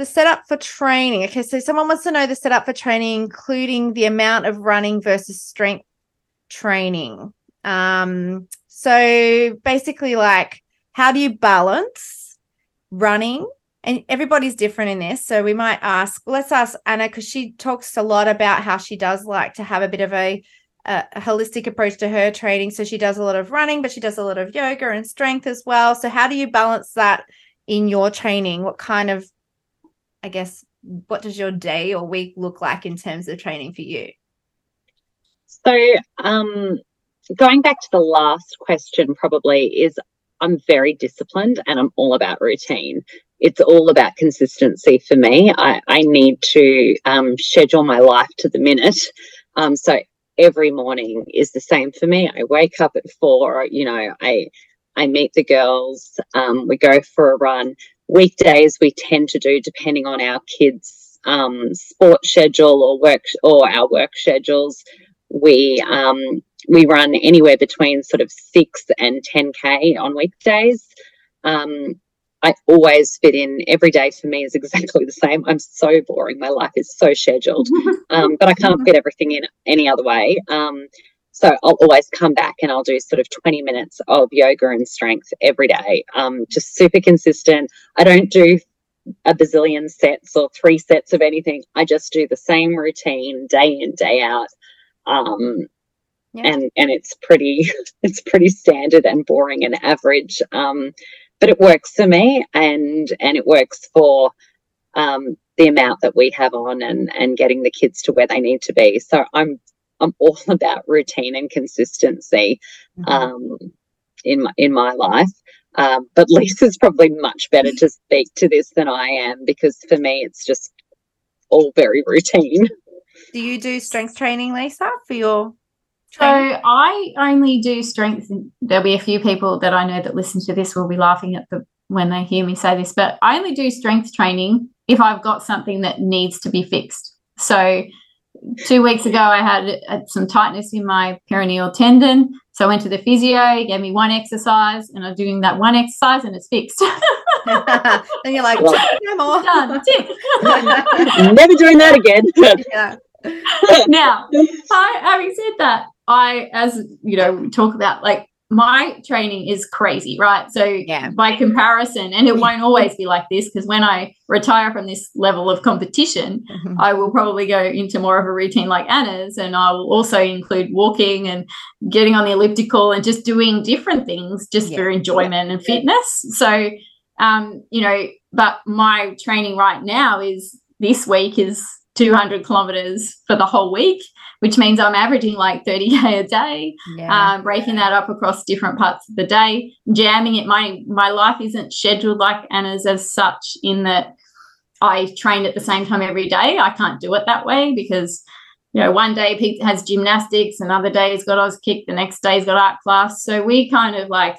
the setup for training. Okay, so someone wants to know the setup for training, including the amount of running versus strength training. Um, so basically, like, how do you balance running? And everybody's different in this. So we might ask, let's ask Ana, because she talks a lot about how she does like to have a bit of a, a, a holistic approach to her training. So she does a lot of running, but she does a lot of yoga and strength as well. So how do you balance that in your training? What kind of I guess, what does your day or week look like in terms of training for you? So, um, going back to the last question, probably is I'm very disciplined and I'm all about routine. It's all about consistency for me. I, I need to um, schedule my life to the minute. Um, so every morning is the same for me. I wake up at four, you know, I I meet the girls, um, we go for a run weekdays we tend to do depending on our kids um, sport schedule or work or our work schedules we um, we run anywhere between sort of six and 10k on weekdays um, I always fit in every day for me is exactly the same. I'm so boring. My life is so scheduled, um, but I can't fit everything in any other way. Um, so I'll always come back and I'll do sort of 20 minutes of yoga and strength every day. Um, just super consistent. I don't do a bazillion sets or three sets of anything. I just do the same routine day in, day out. Um, yeah. and and it's pretty it's pretty standard and boring and average. Um, but it works for me and and it works for um, the amount that we have on and and getting the kids to where they need to be so i'm i'm all about routine and consistency mm-hmm. um, in my in my life um, but lisa's probably much better to speak to this than i am because for me it's just all very routine do you do strength training lisa for your so I only do strength. There'll be a few people that I know that listen to this will be laughing at the when they hear me say this, but I only do strength training if I've got something that needs to be fixed. So two weeks ago, I had some tightness in my peroneal tendon. So I went to the physio, he gave me one exercise, and I'm doing that one exercise, and it's fixed. and you're like, well, more. done. Never doing that again. yeah. now, having said that, I, as you know, talk about like my training is crazy, right? So yeah. by comparison, and it won't always be like this because when I retire from this level of competition, mm-hmm. I will probably go into more of a routine like Ana's, and I will also include walking and getting on the elliptical and just doing different things just yeah. for enjoyment yeah. and fitness. So, um, you know, but my training right now is this week is 200 kilometers for the whole week, which means I'm averaging like 30k a day, yeah. um, breaking that up across different parts of the day, jamming it. My my life isn't scheduled like Ana's as such in that I train at the same time every day. I can't do it that way because you know one day Pete has gymnastics, another day he's got Auskick, the next day he's got art class. So we kind of like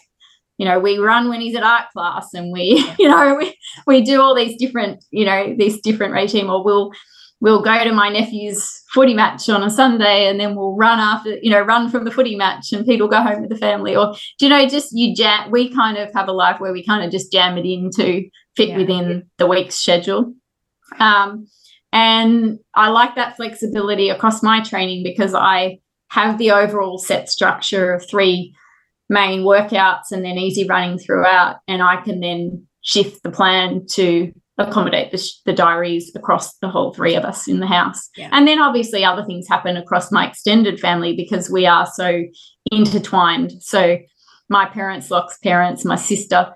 you know we run when he's at art class and we you know we, we do all these different you know this different regime or we'll we'll go to my nephew's footy match on a Sunday and then we'll run after, you know, run from the footy match and Pete will go home with the family. Or, do you know, just you jam, we kind of have a life where we kind of just jam it in to fit yeah. within the week's schedule. Um, and I like that flexibility across my training because I have the overall set structure of three main workouts and then easy running throughout. And I can then shift the plan to accommodate the, the, diaries across the whole three of us in the house. Yeah. And then obviously other things happen across my extended family because we are so intertwined. So my parents, Locke's parents, my sister,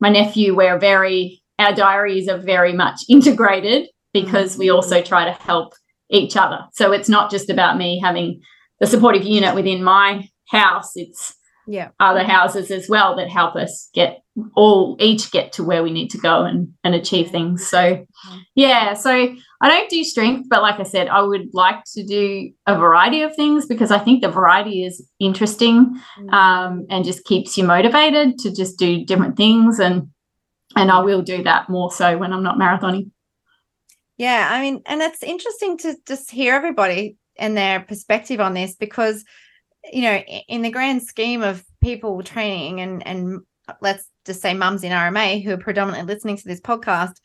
my nephew, we're very, our diaries are very much integrated because mm-hmm. we also try to help each other. So it's not just about me having the supportive unit within my house, it's yeah. other houses as well that help us get all each get to where we need to go and and achieve things. So yeah so i don't do strength but like i said i would like to do a variety of things because i think the variety is interesting mm. um, and just keeps you motivated to just do different things. And and i will do that more so when i'm not marathoning. Yeah i mean and it's interesting to just hear everybody and their perspective on this because you know, in the grand scheme of people training and and let's just say mums in RMA who are predominantly listening to this podcast,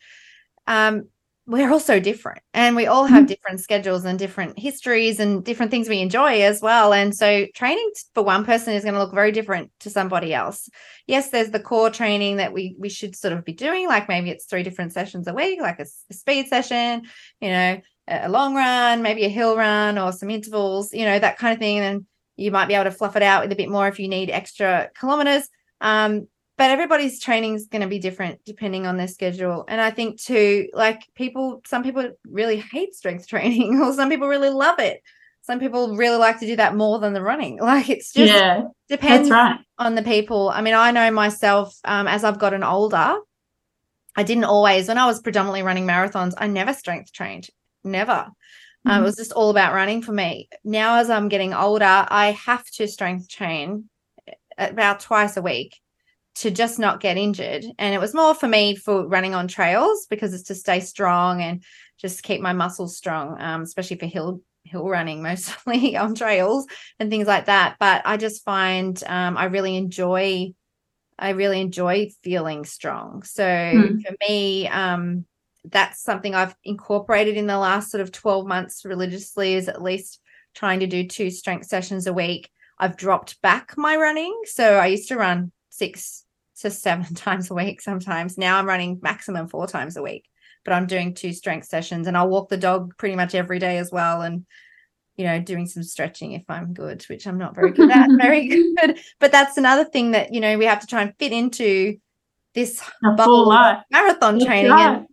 um, we're all so different and we all have mm-hmm. different schedules and different histories and different things we enjoy as well. And so training for one person is going to look very different to somebody else. Yes, there's the core training that we we should sort of be doing, like maybe it's three different sessions a week, like a, a speed session, you know, a long run, maybe a hill run or some intervals, you know, that kind of thing. And you might be able to fluff it out with a bit more if you need extra kilometers. Um, but everybody's training is going to be different depending on their schedule. And I think too, like people, some people really hate strength training, or some people really love it. Some people really like to do that more than the running. Like it's just yeah, depends right. on the people. I mean, I know myself um, as I've gotten older. I didn't always, when I was predominantly running marathons, I never strength trained, never. Um, it mm-hmm. was just all about running for me. Now, as I'm getting older, I have to strength train about twice a week to just not get injured. And it was more for me for running on trails because it's to stay strong and just keep my muscles strong, um, especially for hill hill running mostly on trails and things like that. But I just find um, I really enjoy I really enjoy feeling strong. So mm. for me, um, that's something I've incorporated in the last sort of 12 months religiously is at least trying to do two strength sessions a week. I've dropped back my running. So I used to run six to seven times a week sometimes. Now I'm running maximum four times a week, but I'm doing two strength sessions and I'll walk the dog pretty much every day as well. And, you know, doing some stretching if I'm good, which I'm not very good at, very good. But that's another thing that, you know, we have to try and fit into this bubble marathon training right. and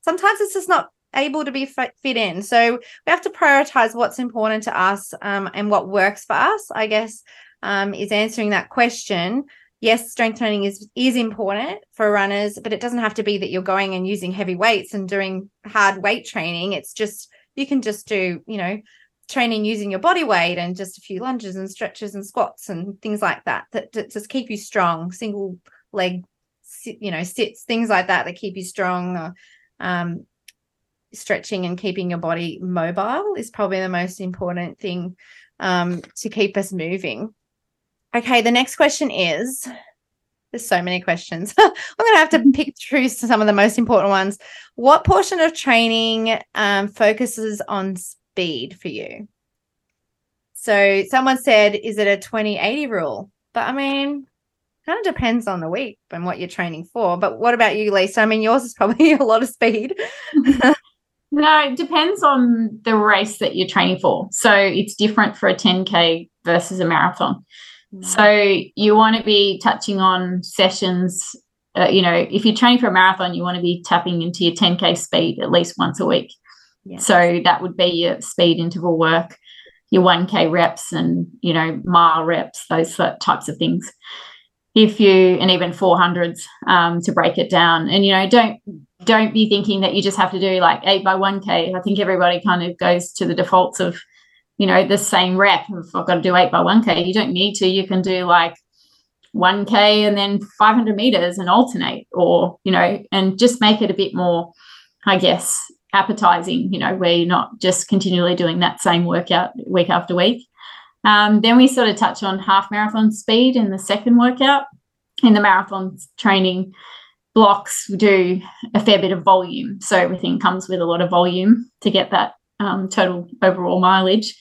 sometimes it's just not able to be fit, in. So we have to prioritize what's important to us um, and what works for us i guess um, is answering that question. Yes strength training is is important for runners but it doesn't have to be that you're going and using heavy weights and doing hard weight training. It's just you can just do you know training using your body weight and just a few lunges and stretches and squats and things like that that, that just keep you strong. Single leg you know sits things like that that keep you strong uh, um, stretching and keeping your body mobile is probably the most important thing um, to keep us moving okay the next question is there's so many questions i'm going to have to pick through some of the most important ones what portion of training um, focuses on speed for you. So someone said, is it a 20 80 rule? But I mean, kind of depends on the week and what you're training for. But what about you, Lisa? I mean, yours is probably a lot of speed. no, it depends on the race that you're training for. So it's different for a 10K versus a marathon. Mm. So you want to be touching on sessions. Uh, you know, if you're training for a marathon, you want to be tapping into your 10K speed at least once a week. So that would be your speed interval work, your 1K reps and, you know, mile reps, those types of things. If you and even 400s um, to break it down, and you know, don't don't be thinking that you just have to do like eight by 1K. I think everybody kind of goes to the defaults of, you know, the same rep. If I've got to do eight by 1K, you don't need to. You can do like 1K and then 500 meters and alternate, or, you know, and just make it a bit more, I guess, appetizing, you know, where you're not just continually doing that same workout week after week. Um, then we sort of touch on half marathon speed in the second workout. In the marathon training blocks, we do a fair bit of volume. So everything comes with a lot of volume to get that um, total overall mileage.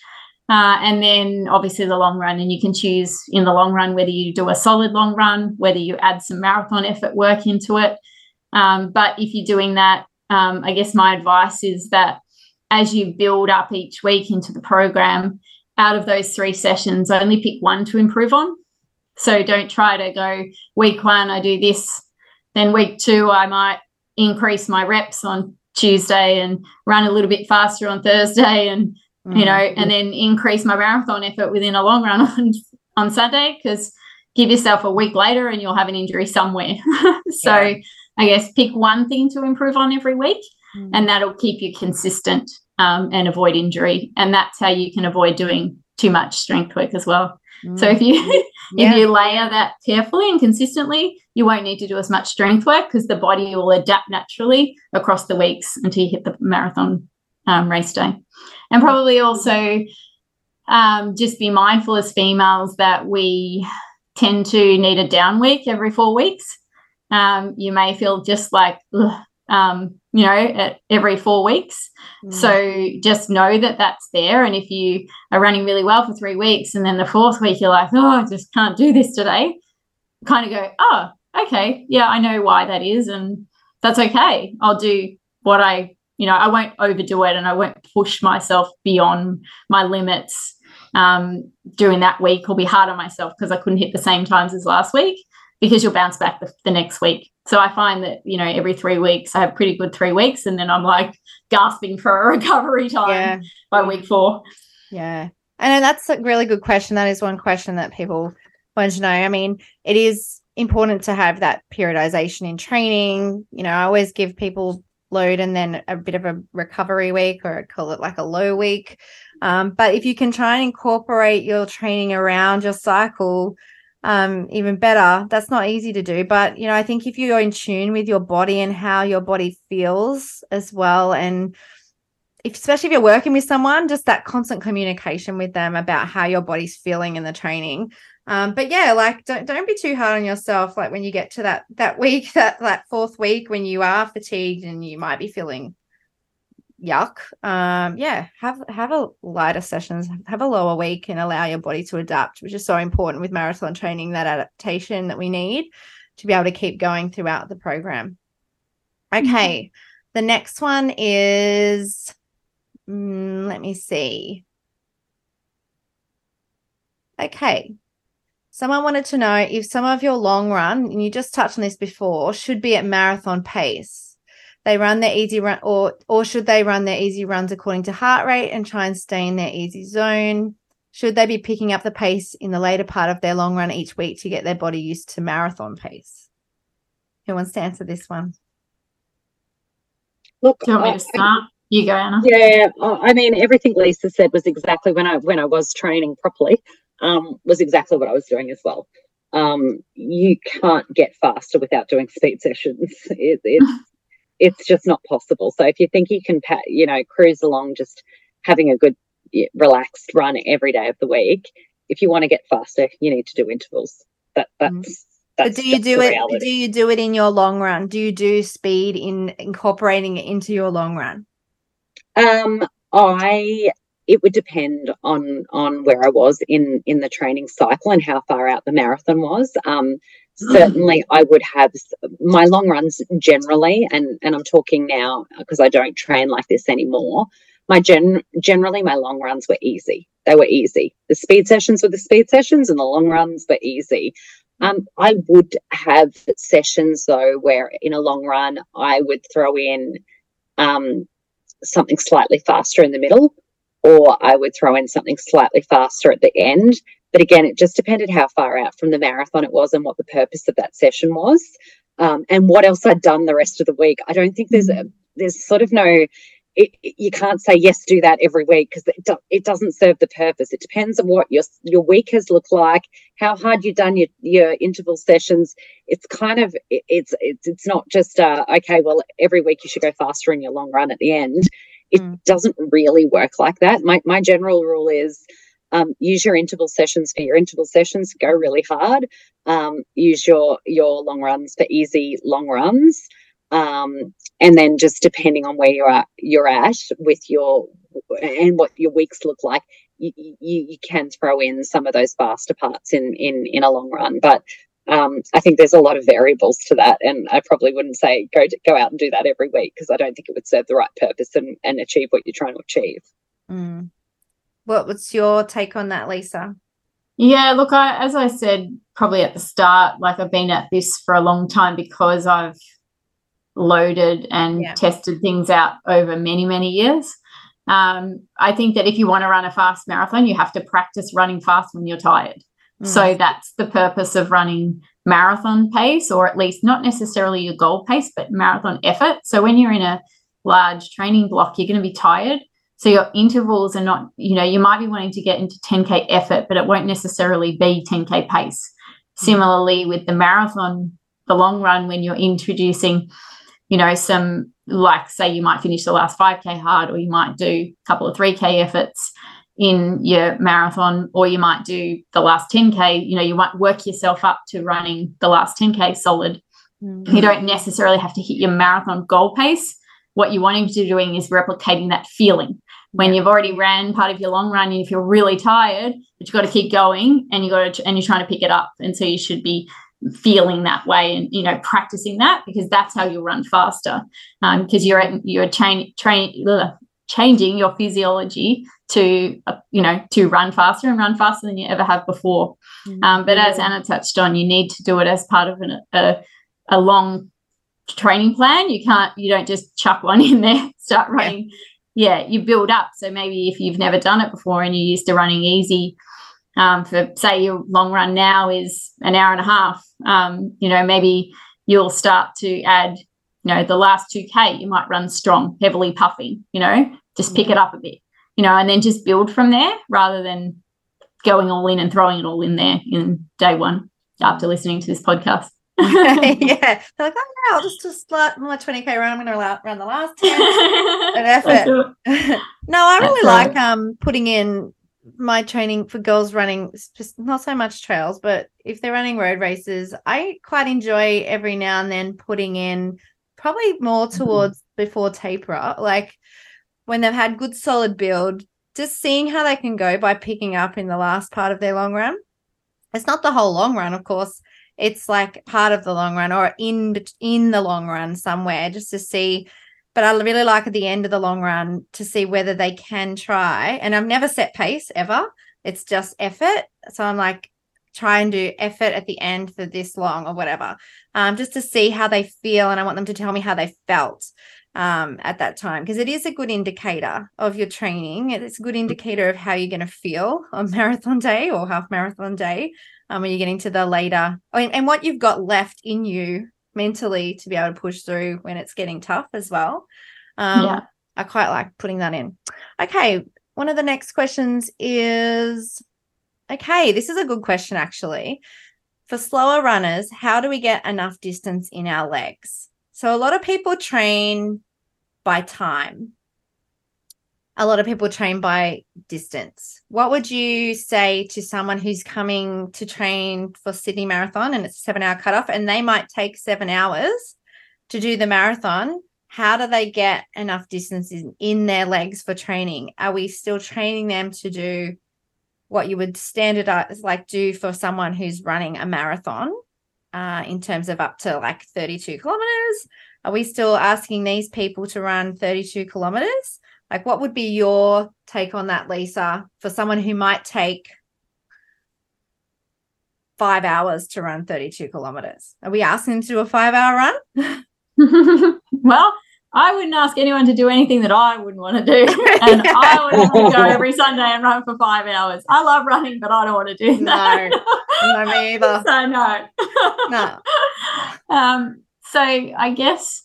Uh, and then obviously the long run, and you can choose in the long run whether you do a solid long run, whether you add some marathon effort work into it. Um, but if you're doing that um, I guess my advice is that as you build up each week into the program, out of those three sessions, only pick one to improve on. So don't try to go week one, I do this, then week two, I might increase my reps on Tuesday and run a little bit faster on Thursday and mm-hmm. you know, and then increase my marathon effort within a long run on, on Sunday because give yourself a week later and you'll have an injury somewhere. so yeah. I guess pick one thing to improve on every week, mm. and that'll keep you consistent um, and avoid injury. And that's how you can avoid doing too much strength work as well. Mm. So if you yeah. if you layer that carefully and consistently, you won't need to do as much strength work because the body will adapt naturally across the weeks until you hit the marathon um, race day. And probably also um, just be mindful as females that we tend to need a down week every four weeks um, you may feel just like, um, you know, at every four weeks. Mm. So just know that that's there. And if you are running really well for three weeks and then the fourth week you're like, oh, I just can't do this today, kind of go, oh, okay, yeah, I know why that is. And that's okay. I'll do what I, you know, I won't overdo it and I won't push myself beyond my limits um, during that week or be hard on myself because I couldn't hit the same times as last week because you'll bounce back the, the next week. So I find that, you know, every three weeks I have pretty good three weeks and then I'm like gasping for a recovery time yeah. by week four. Yeah. And that's a really good question. That is one question that people want to know. I mean, it is important to have that periodization in training. You know, I always give people load and then a bit of a recovery week or I call it like a low week. Um, but if you can try and incorporate your training around your cycle, um, even better. That's not easy to do, but you know, I think if you're in tune with your body and how your body feels as well, and if, especially if you're working with someone, just that constant communication with them about how your body's feeling in the training. Um, but yeah, like don't don't be too hard on yourself. Like when you get to that that week, that that fourth week, when you are fatigued and you might be feeling yuck um yeah have have a lighter sessions have a lower week and allow your body to adapt which is so important with marathon training that adaptation that we need to be able to keep going throughout the program okay mm-hmm. the next one is mm, let me see okay Someone wanted to know if some of your long run, and you just touched on this before, should be at marathon pace. They run their easy run, or or should they run their easy runs according to heart rate and try and stay in their easy zone? Should they be picking up the pace in the later part of their long run each week to get their body used to marathon pace? Who wants to answer this one? Look, do you want me to start? You go, Ana. Yeah, I mean, everything Lisa said was exactly when I when I was training properly, um, was exactly what I was doing as well. Um, you can't get faster without doing speed sessions. It, it's it's just not possible. So if you think you can, you know, cruise along, just having a good, relaxed run every day of the week, if you want to get faster, you need to do intervals. That that's. Mm. But do you do it? Reality. Do you do it in your long run? Do you do speed in incorporating it into your long run? Um, I it would depend on on where I was in in the training cycle and how far out the marathon was. Um, certainly I would have my long runs generally, and and I'm talking now because I don't train like this anymore. My gen generally my long runs were easy. They were easy. The speed sessions were the speed sessions, and the long runs were easy. Um, I would have sessions though where in a long run I would throw in um, something slightly faster in the middle, or I would throw in something slightly faster at the end but again, it just depended how far out from the marathon it was and what the purpose of that session was, um, and what else I'd done the rest of the week. I don't think there's a mm. there's sort of no. It, you can't say yes, do that every week because it, do, it doesn't serve the purpose. It depends on what your your week has looked like, how hard you've done your, your interval sessions. It's kind of it, it's it's it's not just uh, okay. Well, every week you should go faster in your long run at the end. It mm. doesn't really work like that. My my general rule is um, use your interval sessions for your interval sessions. Go really hard. Um, use your your long runs for easy long runs. Um, and then just depending on where you're at, you're at with your and what your weeks look like, you, you, you can throw in some of those faster parts in in in a long run. But um, I think there's a lot of variables to that, and I probably wouldn't say go to, go out and do that every week because I don't think it would serve the right purpose and, and achieve what you're trying to achieve. Mm. What what's your take on that, Lisa? Yeah, look, I as I said probably at the start, like I've been at this for a long time because I've loaded and yeah. tested things out over many, many years. Um, I think that if you want to run a fast marathon, you have to practice running fast when you're tired. Mm. So that's the purpose of running marathon pace, or at least not necessarily your goal pace, but marathon effort. So when you're in a large training block, you're going to be tired. So your intervals are not, you know, you might be wanting to get into 10K effort, but it won't necessarily be 10K pace. Mm. Similarly, with the marathon, the long run, when you're introducing, you know, some like say you might finish the last 5K hard, or you might do a couple of 3K efforts in your marathon, or you might do the last 10K, you know, you might work yourself up to running the last 10K solid. Mm-hmm. You don't necessarily have to hit your marathon goal pace. What you're wanting to be doing is replicating that feeling when you've already ran part of your long run and you feel really tired but you've got to keep going and you got to and you're trying to pick it up. And so you should be feeling that way and you know practicing that because that's how you'll run faster. Because um, you're at, you're train, train, changing your physiology to uh, you know to run faster and run faster than you ever have before. Mm-hmm. um, but as Ana touched on you need to do it as part of an, a, a long training plan. You can't you don't just chuck one in there start running yeah yeah, you build up. So maybe if you've never done it before and you're used to running easy, um, for say your long run now is an hour and a half, um, you know, maybe you'll start to add, you know, the last 2K, you might run strong, heavily puffing, you know, just pick it up a bit, you know, and then just build from there rather than going all in and throwing it all in there in day one after listening to this podcast. yeah. They're like, oh no, I'll just just let my 20k run. I'm gonna run the last 10 an effort. no, I really That's like right. um putting in my training for girls running just not so much trails, but if they're running road races, I quite enjoy every now and then putting in probably more mm-hmm. towards mm-hmm. before taper, like when they've had good solid build, just seeing how they can go by picking up in the last part of their long run. It's not the whole long run, of course it's like part of the long run or in in the long run somewhere just to see but I really like at the end of the long run to see whether they can try and I've never set pace ever it's just effort so I'm like try and do effort at the end for this long or whatever, um, just to see how they feel. And I want them to tell me how they felt um, at that time because it is a good indicator of your training. It's a good indicator of how you're going to feel on marathon day or half marathon day um, when you're getting to the later and, and what you've got left in you mentally to be able to push through when it's getting tough as well. Um, yeah. I quite like putting that in. Okay. One of the next questions is okay, this is a good question actually. For slower runners, how do we get enough distance in our legs? So, a lot of people train by time. A lot of people train by distance. What would you say to someone who's coming to train for Sydney Marathon and it's a seven hour cutoff and they might take seven hours to do the marathon? how do they get enough distance in, in their legs for training? Are we still training them to do what you would standardize, like do for someone who's running a marathon uh, in terms of up to like 32 kilometers? Are we still asking these people to run 32 kilometers? Like, what would be your take on that, Lisa, for someone who might take five hours to run 32 kilometers? Are we asking them to do a five hour run? well, I wouldn't ask anyone to do anything that I wouldn't want to do. And I would want to go every Sunday and run for five hours. I love running, but I don't want to do that. No, no me either. so no. No. um, so I guess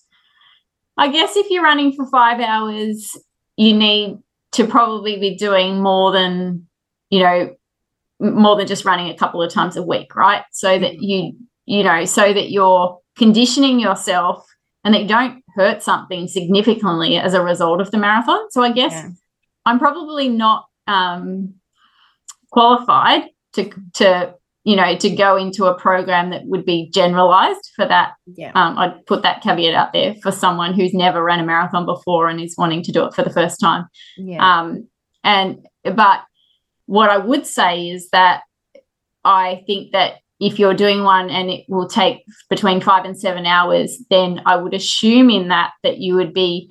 I guess if you're running for five hours, you need to probably be doing more than, you know, more than just running a couple of times a week, right? So that mm-hmm. you, you know, so that you're conditioning yourself and that you don't hurt something significantly as a result of the marathon. So I guess yeah. I'm probably not um, qualified to to you know to go into a program that would be generalized for that. Yeah, um, I'd put that caveat out there for someone who's never ran a marathon before and is wanting to do it for the first time. Yeah, um, and but what I would say is that I think that if you're doing one and it will take between five and seven hours, then I would assume in that that you would be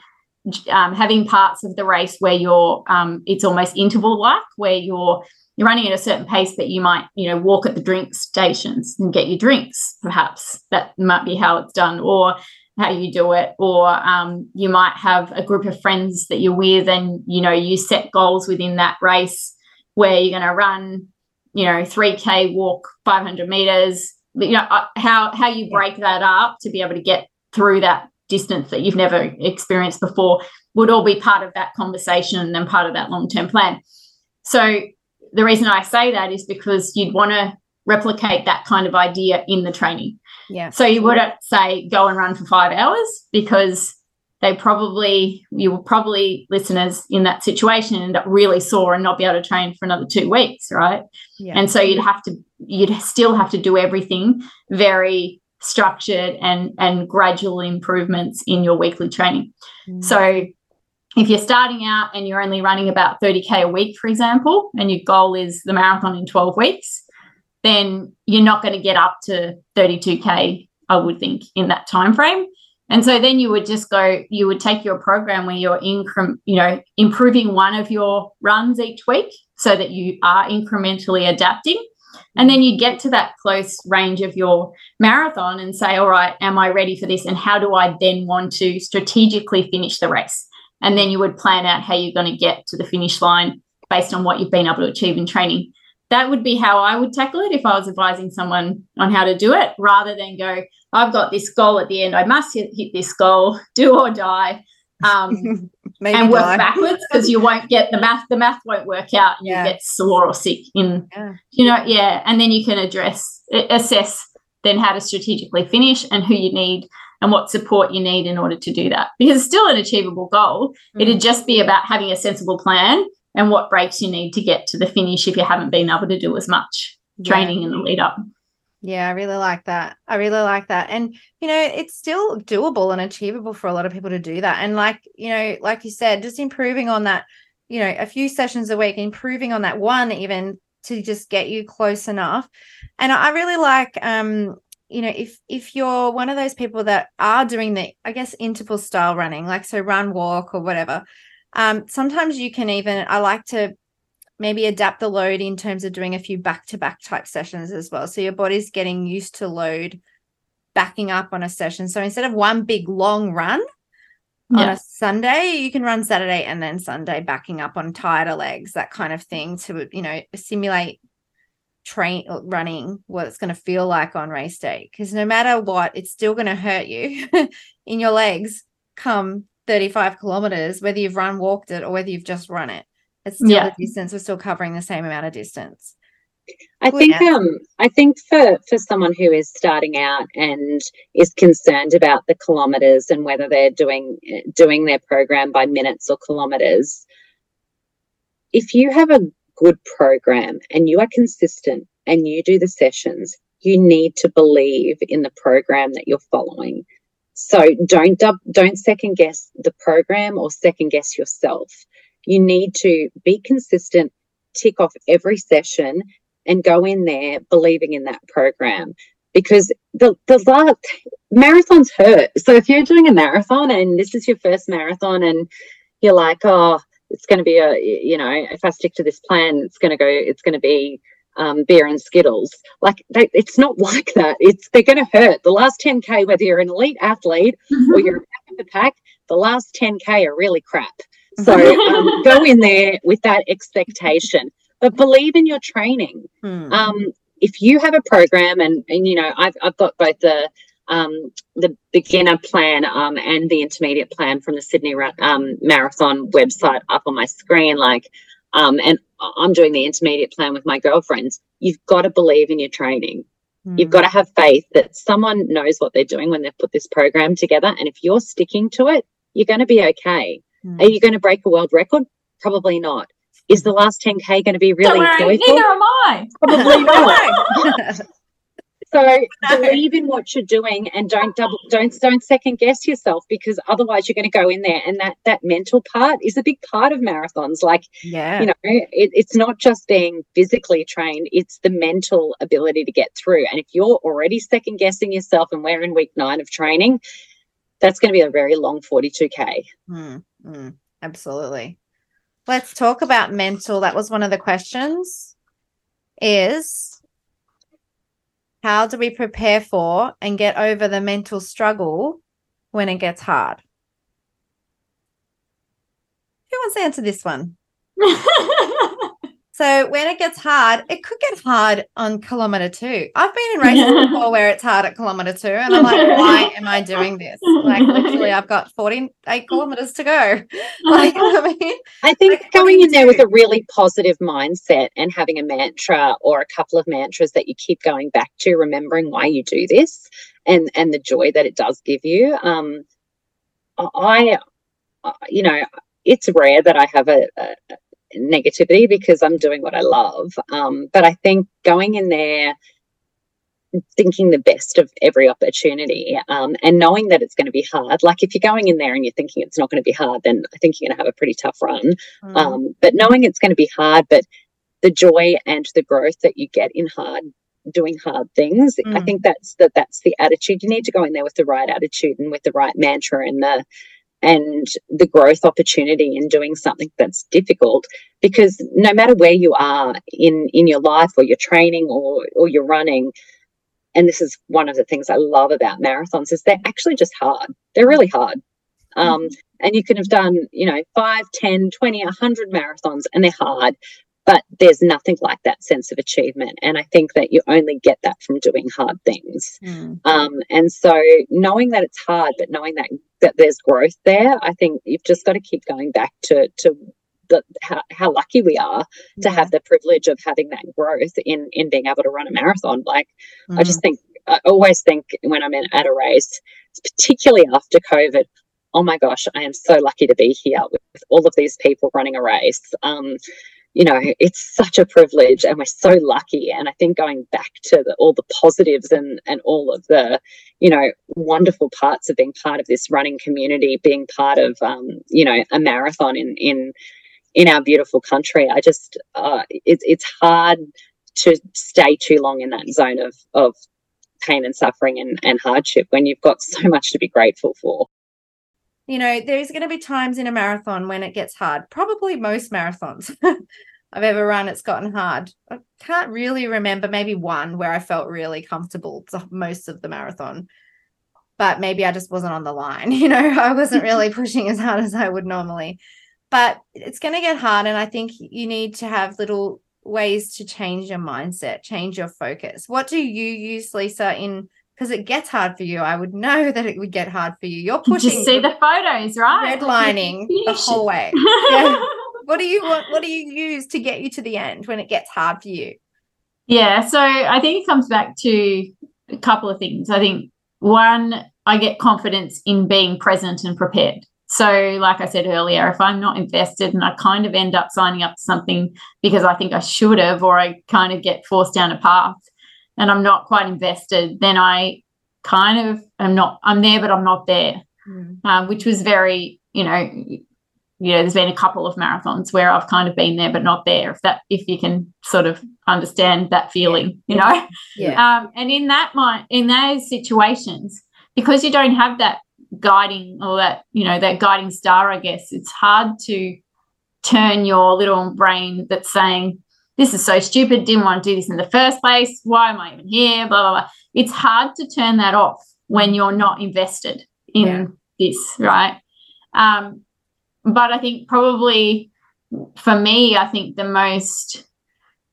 um, having parts of the race where you're um, it's almost interval like where you're you're running at a certain pace, that you might you know walk at the drink stations and get your drinks. Perhaps. That might be how it's done, or how you do it, or um, you might have a group of friends that you're with, and you know you set goals within that race where you're going to run you know 3k walk 500 meters. You know uh, how how you break that up to be able to get through that distance that you've never experienced before would all be part of that conversation and part of that long-term plan. So the reason i say that is because you'd want to replicate that kind of idea in the training yeah so you wouldn't say go and run for five hours because they probably you will probably listeners in that situation end up really sore and not be able to train for another two weeks right yeah. and so you'd have to you'd still have to do everything very structured and and gradual improvements in your weekly training mm. so if you're starting out and you're only running about 30k a week for example and your goal is the marathon in 12 weeks then you're not going to get up to 32k i would think in that time frame and so then you would just go, you would take your program where you're incre- you know, improving one of your runs each week so that you are incrementally adapting. And then you get to that close range of your marathon and say, all right, am I ready for this? And how do I then want to strategically finish the race? And then you would plan out how you're going to get to the finish line based on what you've been able to achieve in training. That would be how I would tackle it if I was advising someone on how to do it rather than go, I've got this goal at the end. I must hit, hit this goal, do or die, um, and work die. backwards because you won't get the math. The math won't work out. Yeah. You get sore or sick. In yeah. you know, yeah, and then you can address assess then how to strategically finish and who you need and what support you need in order to do that. Because it's still an achievable goal. Mm-hmm. It'd just be about having a sensible plan and what breaks you need to get to the finish if you haven't been able to do as much training in the lead up. Yeah, I really like that. I really like that. And, you know, it's still doable and achievable for a lot of people to do that. And, like, you know, like you said, just improving on that, you know, a few sessions a week, improving on that one, even to just get you close enough. And I really like, um, you know, if if you're one of those people that are doing the, I guess, interval style running, like so run, walk, or whatever, um, sometimes you can even, I like to maybe adapt the load in terms of doing a few back to back type sessions as well. So your body's getting used to load backing up on a session. So instead of one big long run yeah. on a Sunday, you can run Saturday and then Sunday backing up on tighter legs, that kind of thing to, you know, simulate train running what it's going to feel like on race day because no matter what it's still going to hurt you in your legs come 35 kilometers whether you've run walked it or whether you've just run it it's still yeah. the distance we're still covering the same amount of distance I think um I think for for someone who is starting out and is concerned about the kilometers and whether they're doing doing their program by minutes or kilometers if you have a good program and you are consistent and you do the sessions you need to believe in the program that you're following. So don't dub, don't second guess the program or second guess yourself. You need to be consistent tick off every session and go in there believing in that program. Because the the last marathons hurt. So if you're doing a marathon and this is your first marathon and you're like, oh, it's going to be a you know, if I stick to this plan, it's going to go, it's going to be um, beer and skittles. Like they, it's not like that. It's they're going to hurt. The last 10k, whether you're an elite athlete mm-hmm. or you're back of the pack, the last 10k are really crap. So um, go in there with that expectation but believe in your training. Hmm. Um, if you have a program, and and you know, I've I've got both the um, the beginner plan um, and the intermediate plan from the Sydney um, Marathon website up on my screen. Like, um, and I'm doing the intermediate plan with my girlfriends. You've got to believe in your training. Mm. You've got to have faith that someone knows what they're doing when they've put this program together. And if you're sticking to it, you're going to be okay. Mm. Are you going to break a world record? Probably not is the last 10k going to be really Don't worry, joyful? Neither am I. Probably not. so no. believe in what you're doing and don't double don't don't second guess yourself because otherwise you're going to go in there and that that mental part is a big part of marathons like yeah you know it, it's not just being physically trained it's the mental ability to get through and if you're already second guessing yourself and we're in week nine of training that's going to be a very long 42k mm, mm, absolutely let's talk about mental. That was one of the questions. Is how do we prepare for and get over the mental struggle when it gets hard? Who wants to answer this one? So when it gets hard, it could get hard on kilometer two. I've been in races before where it's hard at kilometer two, and I'm like, why am I doing this? Like literally, I've got 48 kilometers to go. Like, I mean, I think like, going in there with a really positive mindset and having a mantra or a couple of mantras that you keep going back to, remembering why you do this and and the joy that it does give you. Um, I, you know, it's rare that I have a, a negativity because I'm doing what I love. Um, but I think going in there, thinking the best of every opportunity um, and knowing that it's going to be hard. Like if you're going in there and you're thinking it's not going to be hard, then I think you're going to have a pretty tough run. Mm. Um, but knowing it's going to be hard, but the joy and the growth that you get in hard doing hard things mm. i think that's that that's the attitude you need to go in there with the right attitude and with the right mantra and the and the growth opportunity in doing something that's difficult because no matter where you are in in your life or your training or or your running and this is one of the things i love about marathons is they're actually just hard they're really hard um, mm-hmm. and you can have done you know 5 10 20 100 marathons and they're hard but there's nothing like that sense of achievement and i think that you only get that from doing hard things mm. um, and so knowing that it's hard but knowing that that there's growth there i think you've just got to keep going back to to the, how, how lucky we are to have the privilege of having that growth in in being able to run a marathon. Like mm. i just think i always think when i'm in, at a race particularly after covid oh my gosh i am so lucky to be here with, with all of these people running a race. Um, you know, it's such a privilege and we're so lucky. And I think going back to the, all the positives and, and all of the, you know, wonderful parts of being part of this running community, being part of, um, you know, a marathon in, in, in our beautiful country, I just, uh, it, it's hard to stay too long in that zone of, of pain and suffering and, and hardship when you've got so much to be grateful for you know, there's going to be times in a marathon when it gets hard, probably most marathons. I've ever run, it's gotten hard. I can't really remember maybe one where I felt really comfortable most of the marathon. But maybe I just wasn't on the line. You know, I wasn't really pushing as hard as I would normally. But it's going to get hard. And I think you need to have little ways to change your mindset, change your focus. What do you use, Lisa, in because it gets hard for you. I would know that it would get hard for you. You're pushing. Just see the photos, right? Redlining the whole way. Yeah. what do you want? What do you use to get you to the end when it gets hard for you? Yeah, so I think it comes back to a couple of things. I think one, I get confidence in being present and prepared. So, like I said earlier, if I'm not invested and I kind of end up signing up to something because I think I should have, or I kind of get forced down a path and I'm not quite invested, then I kind of am not, I'm there, but I'm not there, mm. uh, which was very, you know, you know, there's been a couple of marathons where I've kind of been there but not there. If that, if you can sort of understand that feeling, you know, yeah. Um, and in that mind, in those situations, because you don't have that guiding or that you know that guiding star i guess it's hard to turn your little brain that's saying this is so stupid didn't want to do this in the first place why am i even here blah blah blah. It's hard to turn that off when you're not invested in yeah. this right? Um, but i think probably for me i think the most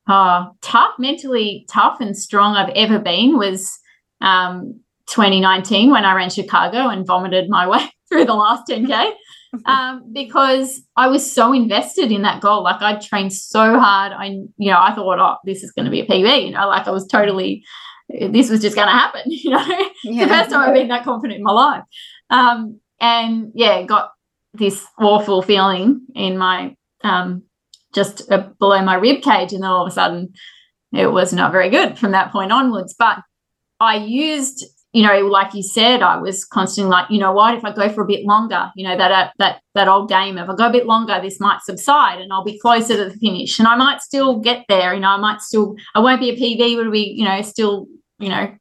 uh, tough mentally tough and strong i've ever been was um, 2019 when I ran Chicago and vomited my way through the last 10K um, because I was so invested in that goal. Like I trained so hard. I, you know, I thought, oh, this is going to be a PB, you know, like I was totally, this was just going to happen, you know, yeah. the first time I've been that confident in my life. Um, and yeah, got this awful feeling in my, um, just uh, below my rib cage. And then all of a sudden it was not very good from that point onwards. But I used you know, like you said, I was constantly like, you know what, if I go for a bit longer, you know, that uh, that that old game, if I go a bit longer, this might subside and I'll be closer to the finish. And I might still get there, you know, I might still I won't be a PB, but it'll be, you know, still, you know,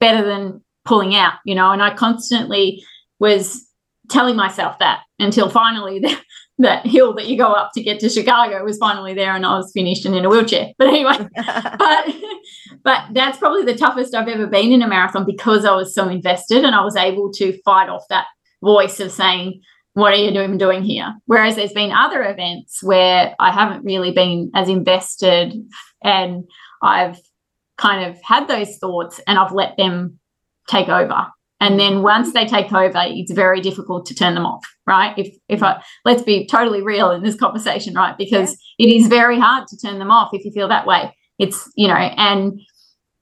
better than pulling out, you know. And I constantly was telling myself that until finally that hill that you go up to get to Chicago was finally there and I was finished and in a wheelchair. But anyway, but but that's probably the toughest I've ever been in a marathon because I was so invested and I was able to fight off that voice of saying, What are you doing doing here? Whereas there's been other events where I haven't really been as invested and I've kind of had those thoughts and I've let them take over and then once they take over it's very difficult to turn them off right? If if i let's be totally real in this conversation right? Because yeah. it is very hard to turn them off if you feel that way. It's you know and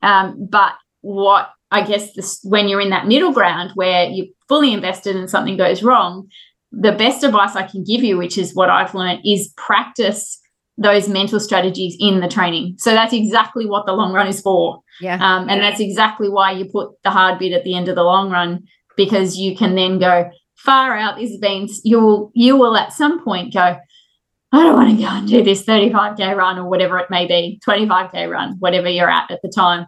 um but what i guess this when you're in that middle ground where you're fully invested and something goes wrong the best advice i can give you which is what i've learned is practice those mental strategies in the training. So that's exactly what the long run is for. Yeah. Um, and that's exactly why you put the hard bit at the end of the long run because you can then go far out. This means you will you will at some point go, I don't want to go and do this 35k run or whatever it may be, 25k run, whatever you're at at the time.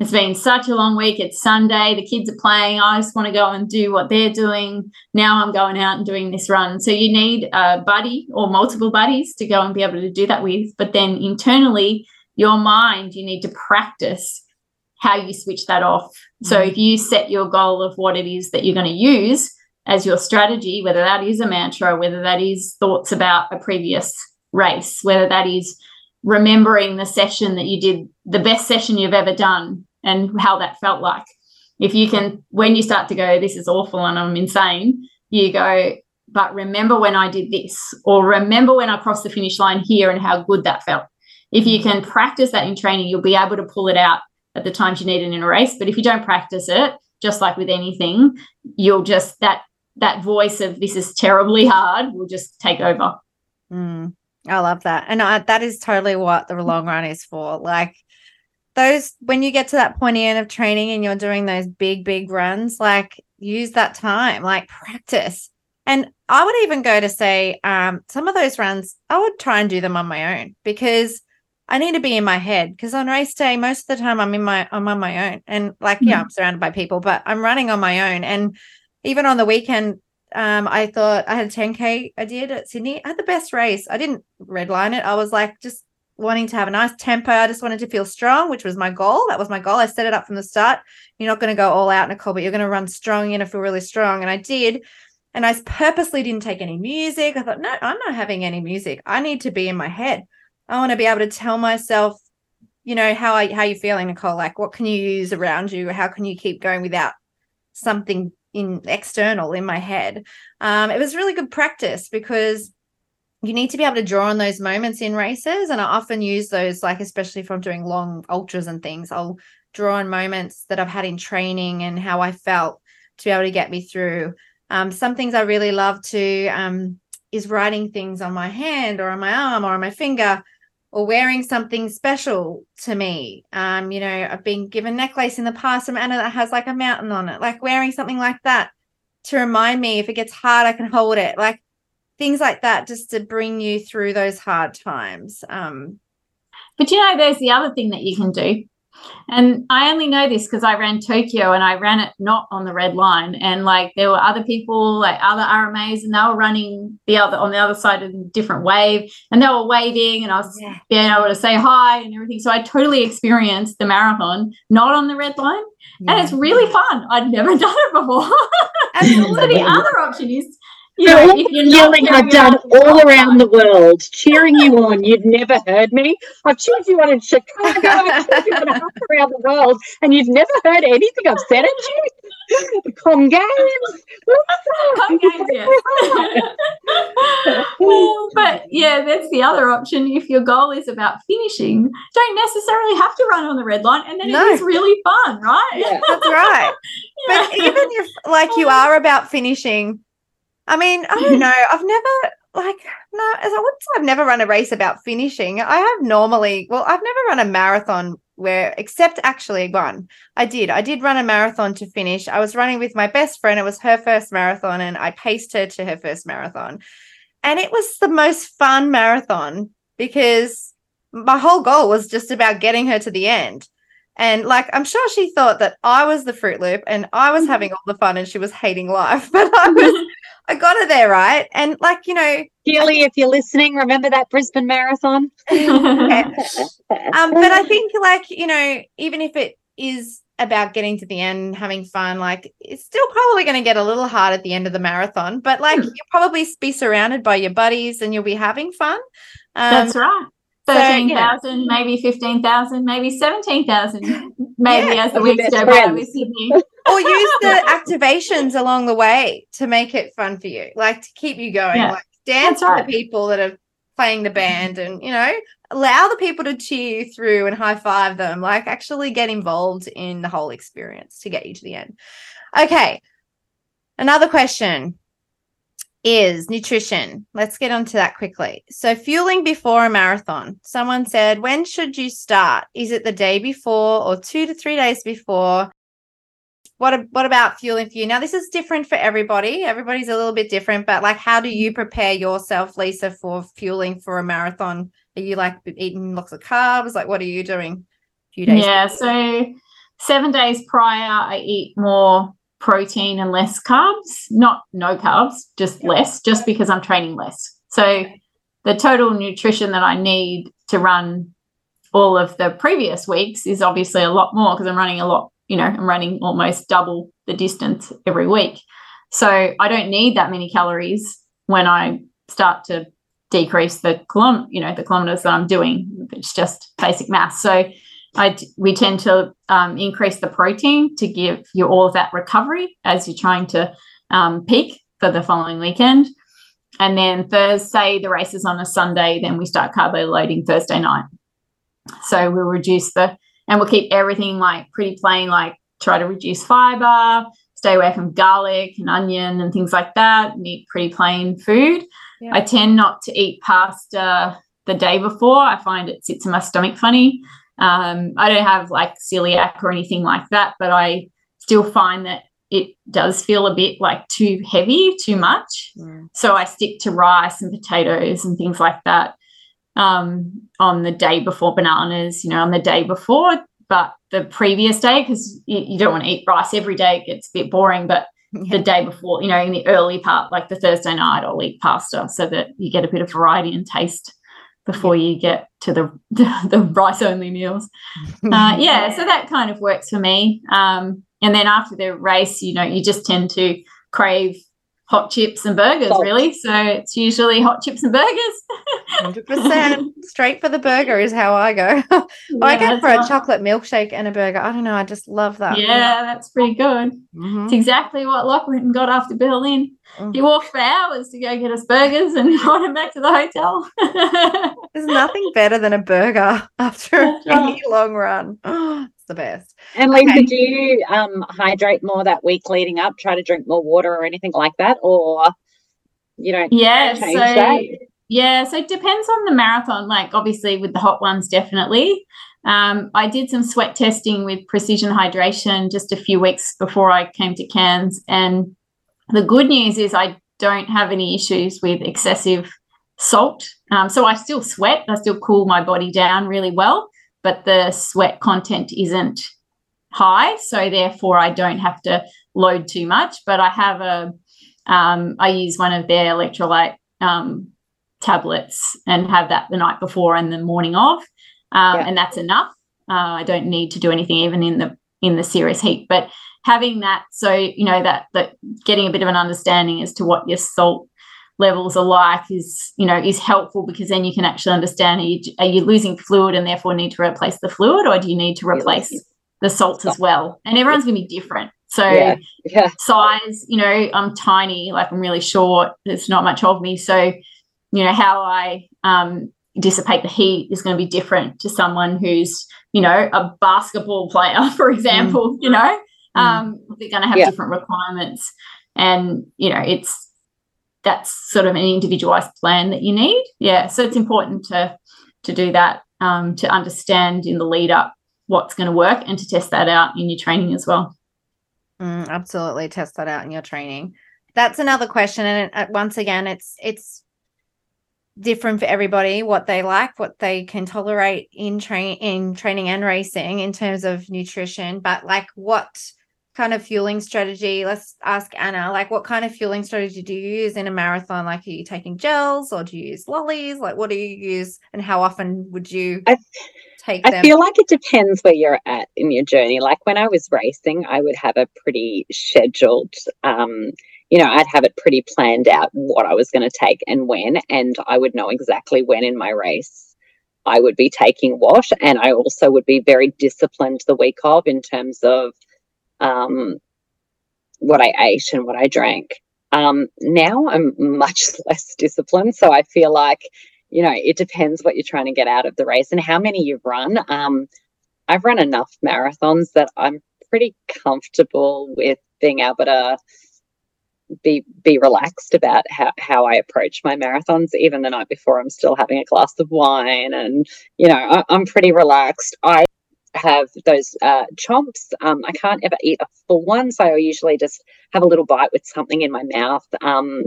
It's been such a long week. It's Sunday. The kids are playing. I just want to go and do what they're doing. Now I'm going out and doing this run. So you need a buddy or multiple buddies to go and be able to do that with. But then internally, your mind, you need to practice how you switch that off. Mm-hmm. So if you set your goal of what it is that you're going to use as your strategy, whether that is a mantra, whether that is thoughts about a previous race, whether that is remembering the session that you did, the best session you've ever done, and how that felt like. If you can, when you start to go, this is awful and I'm insane, you go, but remember when I did this, or remember when I crossed the finish line here and how good that felt. If you can practice that in training, you'll be able to pull it out at the times you need it in a race. But if you don't practice it, just like with anything, you'll just that that voice of this is terribly hard will just take over. Mm. I love that. And I, that is totally what the long run is for. Like those, when you get to that pointy end of training and you're doing those big, big runs, like use that time, like practice. And I would even go to say, um, some of those runs, I would try and do them on my own because I need to be in my head. Because on race day, most of the time I'm in my, I'm on my own. And like, mm-hmm. yeah, I'm surrounded by people, but I'm running on my own. And even on the weekend, um, I thought I had a 10K I did at Sydney. I had the best race. I didn't redline it. I was like, just wanting to have a nice tempo. I just wanted to feel strong, which was my goal. That was my goal. I set it up from the start. You're not going to go all out, Nicole, but you're going to run strong. You're going to feel really strong. And I did. And I purposely didn't take any music. I thought, no, I'm not having any music. I need to be in my head. I want to be able to tell myself, you know, how I how you feeling, Nicole? Like what can you use around you? How can you keep going without something in external in my head? Um, it was really good practice because you need to be able to draw on those moments in races. And I often use those, like, especially if I'm doing long ultras and things, I'll draw on moments that I've had in training and how I felt to be able to get me through. Um, some things I really love to um, is writing things on my hand or on my arm or on my finger or wearing something special to me. Um, you know, I've been given necklace in the past from Ana that has like a mountain on it, like wearing something like that to remind me if it gets hard, I can hold it. Like things like that just to bring you through those hard times. Um, but you know, there's the other thing that you can do. And I only know this because I ran Tokyo and I ran it not on the red line. And like there were other people, like other RMAs, and they were running the other on the other side of the different wave and they were waving and I was yeah. being able to say hi and everything. So I totally experienced the marathon not on the red line. Yeah. And it's really fun. I'd never done it before. so the other option is you know, all yelling I've done all around the world, cheering you on. You've never heard me. I've cheered you on in Chicago, I've cheered you on around the world, and you've never heard anything I've said at you. The Com Games. Com Games, yes. but yeah, that's the other option. If your goal is about finishing, don't necessarily have to run on the red line, and then no. it is really fun, right? Yeah, that's right. yeah. But even if like you are about finishing I mean, I don't know. I've never like no, as I would say, I've never run a race about finishing. I have normally, well, I've never run a marathon where, except actually one, I did. I did run a marathon to finish. I was running with my best friend. It was her first marathon, and I paced her to her first marathon, and it was the most fun marathon because my whole goal was just about getting her to the end. And like, I'm sure she thought that I was the Fruit Loop and I was having all the fun and she was hating life. But I was, I got her there, right? And like, you know, Keely, if you're listening, remember that Brisbane Marathon? um, but I think, like, you know, even if it is about getting to the end, having fun, like, it's still probably going to get a little hard at the end of the marathon. But like, hmm. you'll probably be surrounded by your buddies and you'll be having fun. Um, That's right. 13,000, so, yeah. maybe 15,000, maybe 17,000, maybe yeah. as the weeks go by with Sydney. or use the activations along the way to make it fun for you, like to keep you going. Yeah. Like dance That's with right. the people that are playing the band and, you know, allow the people to cheer you through and high five them. Like actually get involved in the whole experience to get you to the end. Okay. Another question is nutrition. Let's get onto that quickly. So, fueling before a marathon. Someone said, when should you start? Is it the day before or two to three days before? What, what about fueling for you? Now, this is different for everybody. Everybody's a little bit different, but like, how do you prepare yourself, Lisa, for fueling for a marathon? Are you like eating lots of carbs? Like, what are you doing? A few days. Yeah. Before? So, seven days prior, I eat more protein and less carbs, not no carbs, just less, just because I'm training less. So the total nutrition that I need to run all of the previous weeks is obviously a lot more because I'm running a lot, you know, I'm running almost double the distance every week. So I don't need that many calories when I start to decrease the kilom- you know, the kilometers that I'm doing. It's just basic math. So I, we tend to um, increase the protein to give you all of that recovery as you're trying to um, peak for the following weekend. And then Thursday, the race is on a Sunday, then we start carbo loading Thursday night. So we'll reduce the, and we'll keep everything like pretty plain, like try to reduce fiber, stay away from garlic and onion and things like that, and eat pretty plain food. Yeah. I tend not to eat pasta the day before. I find it sits in my stomach funny. Um, I don't have like celiac or anything like that, but I still find that it does feel a bit like too heavy, too much. Mm. So I stick to rice and potatoes and things like that um, on the day before bananas, you know, on the day before. But the previous day, because you, you, don't want to eat rice every day, it gets a bit boring. But yeah. the day before, you know, in the early part, like the Thursday night, I'll eat pasta so that you get a bit of variety and taste before yeah. you get to the the, rice only meals. Uh, yeah, so that kind of works for me. Um, and then after the race, you know, you just tend to crave hot chips and burgers, really. So it's usually hot chips and burgers. Hundred percent straight for the burger is how I go. yeah, I go for a right. chocolate milkshake and a burger. I don't know. I just love that. Yeah, that's pretty good. Mm-hmm. It's exactly what Lachlan got after Berlin. He walked for hours to go get us burgers and brought him back to the hotel. There's nothing better than a burger after a long run. It's the best. And Lisa, okay. do you um, hydrate more that week leading up? Try to drink more water or anything like that, or you don't? Yeah. so that? yeah, so it depends on the marathon. Like obviously with the hot ones, definitely. Um, I did some sweat testing with precision hydration just a few weeks before I came to Cairns, and the good news is I don't have any issues with excessive salt. Um, so I still sweat, I still cool my body down really well, but the sweat content isn't high. So therefore, I don't have to load too much. But I have a, um, I use one of their electrolyte um, tablets and have that the night before and the morning of, um, yeah. and that's enough. Uh, I don't need to do anything even in the in the serious heat. But having that, so you know that that getting a bit of an understanding as to what your salt levels are like is you know is helpful because then you can actually understand are you, are you losing fluid and therefore need to replace the fluid or do you need to replace the salt as well and everyone's going to be different so yeah. Yeah. size you know i'm tiny like i'm really short there's not much of me so you know how i um, dissipate the heat is going to be different to someone who's you know a basketball player for example mm. you know. Um, they're going to have yeah. different requirements and you know it's that's sort of an individualized plan that you need. Yeah, so it's important to to do that um, to understand in the lead up what's going to work and to test that out in your training as well. Mm, absolutely, test that out in your training. That's another question, and it, once again, it's it's different for everybody what they like, what they can tolerate in train in training and racing in terms of nutrition. But like, what kind of fueling strategy? Let's ask Ana, like what kind of fueling strategy do you use in a marathon? Like are you taking gels or do you use lollies? Like what do you use and how often would you I, take them? I feel like it depends where you're at in your journey. Like when I was racing, I would have a pretty scheduled um, you know, I'd have it pretty planned out what I was going to take and when, and I would know exactly when in my race I would be taking what. And I also would be very disciplined the week of in terms of um, what I ate and what I drank. Um, now I'm much less disciplined. So I feel like, you know, it depends what you're trying to get out of the race and how many you've run. Um, I've run enough marathons that I'm pretty comfortable with being able to be be relaxed about how, how I approach my marathons. Even the night before, I'm still having a glass of wine, and you know, I, I'm pretty relaxed. I have those uh, chomps. Um, I can't ever eat a full one, so I usually just have a little bite with something in my mouth. Um,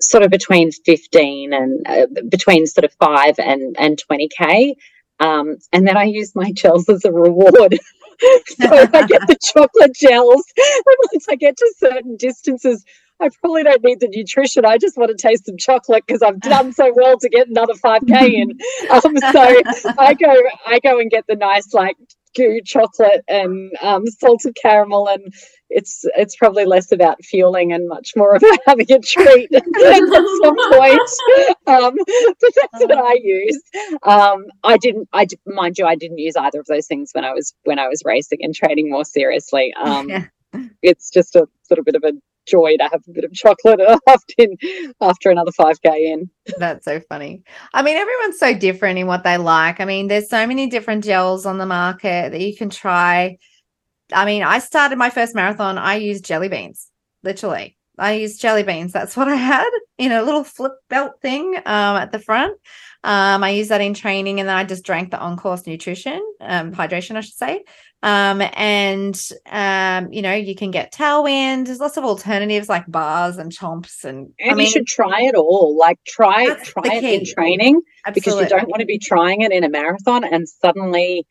sort of between 15 and uh, between sort of 5 and and 20k um, and then I use my gels as a reward. so I get the chocolate gels, and once I get to certain distances, I probably don't need the nutrition. I just want to taste some chocolate because I've done so well to get another 5k in. Um, so I go, I go and get the nice like GU chocolate and um, salted caramel, and it's it's probably less about fueling and much more about having a treat at some point. Um, but that's what I use. Um, I didn't, I mind you, I didn't use either of those things when I was when I was racing and training more seriously. Um, it's just a sort of bit of a joy to have a bit of chocolate after after another 5k in. That's so funny. I mean everyone's so different in what they like. I mean there's so many different gels on the market that you can try. I mean i started my first marathon i used jelly beans literally i used jelly beans that's what i had in a little flip belt thing um, at the front um, I used that in training, and then I just drank the on course nutrition, um, hydration, I should say. Um, and um, you know, you can get tailwind. There's lots of alternatives like bars and chomps, and, and I mean, you should try it all. Like try try it in training Absolutely. because you don't want to be trying it in a marathon and suddenly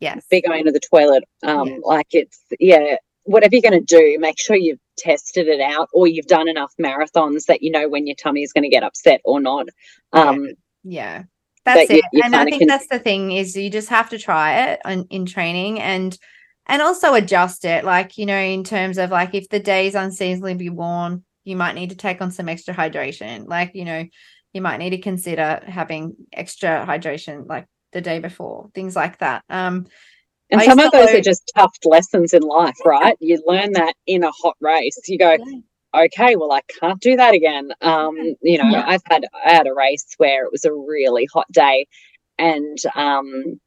yes be going to the toilet. Um, like it's yeah. Whatever you're going to do, make sure you've tested it out or you've done enough marathons that you know when your tummy is going to get upset or not. Um, yeah. yeah That's that it. You, and I think can... that's the thing is you just have to try it in, in training and and also adjust it. Like, you know, in terms of like if the day's unseasonably warm, you might need to take on some extra hydration. Like, you know, you might need to consider having extra hydration like the day before, things like that. Um and I some of those are just tough lessons in life, right? You learn that in a hot race. You go, yeah. okay, well, I can't do that again. Um, you know, yeah. I've had I had a race where it was a really hot day, and um,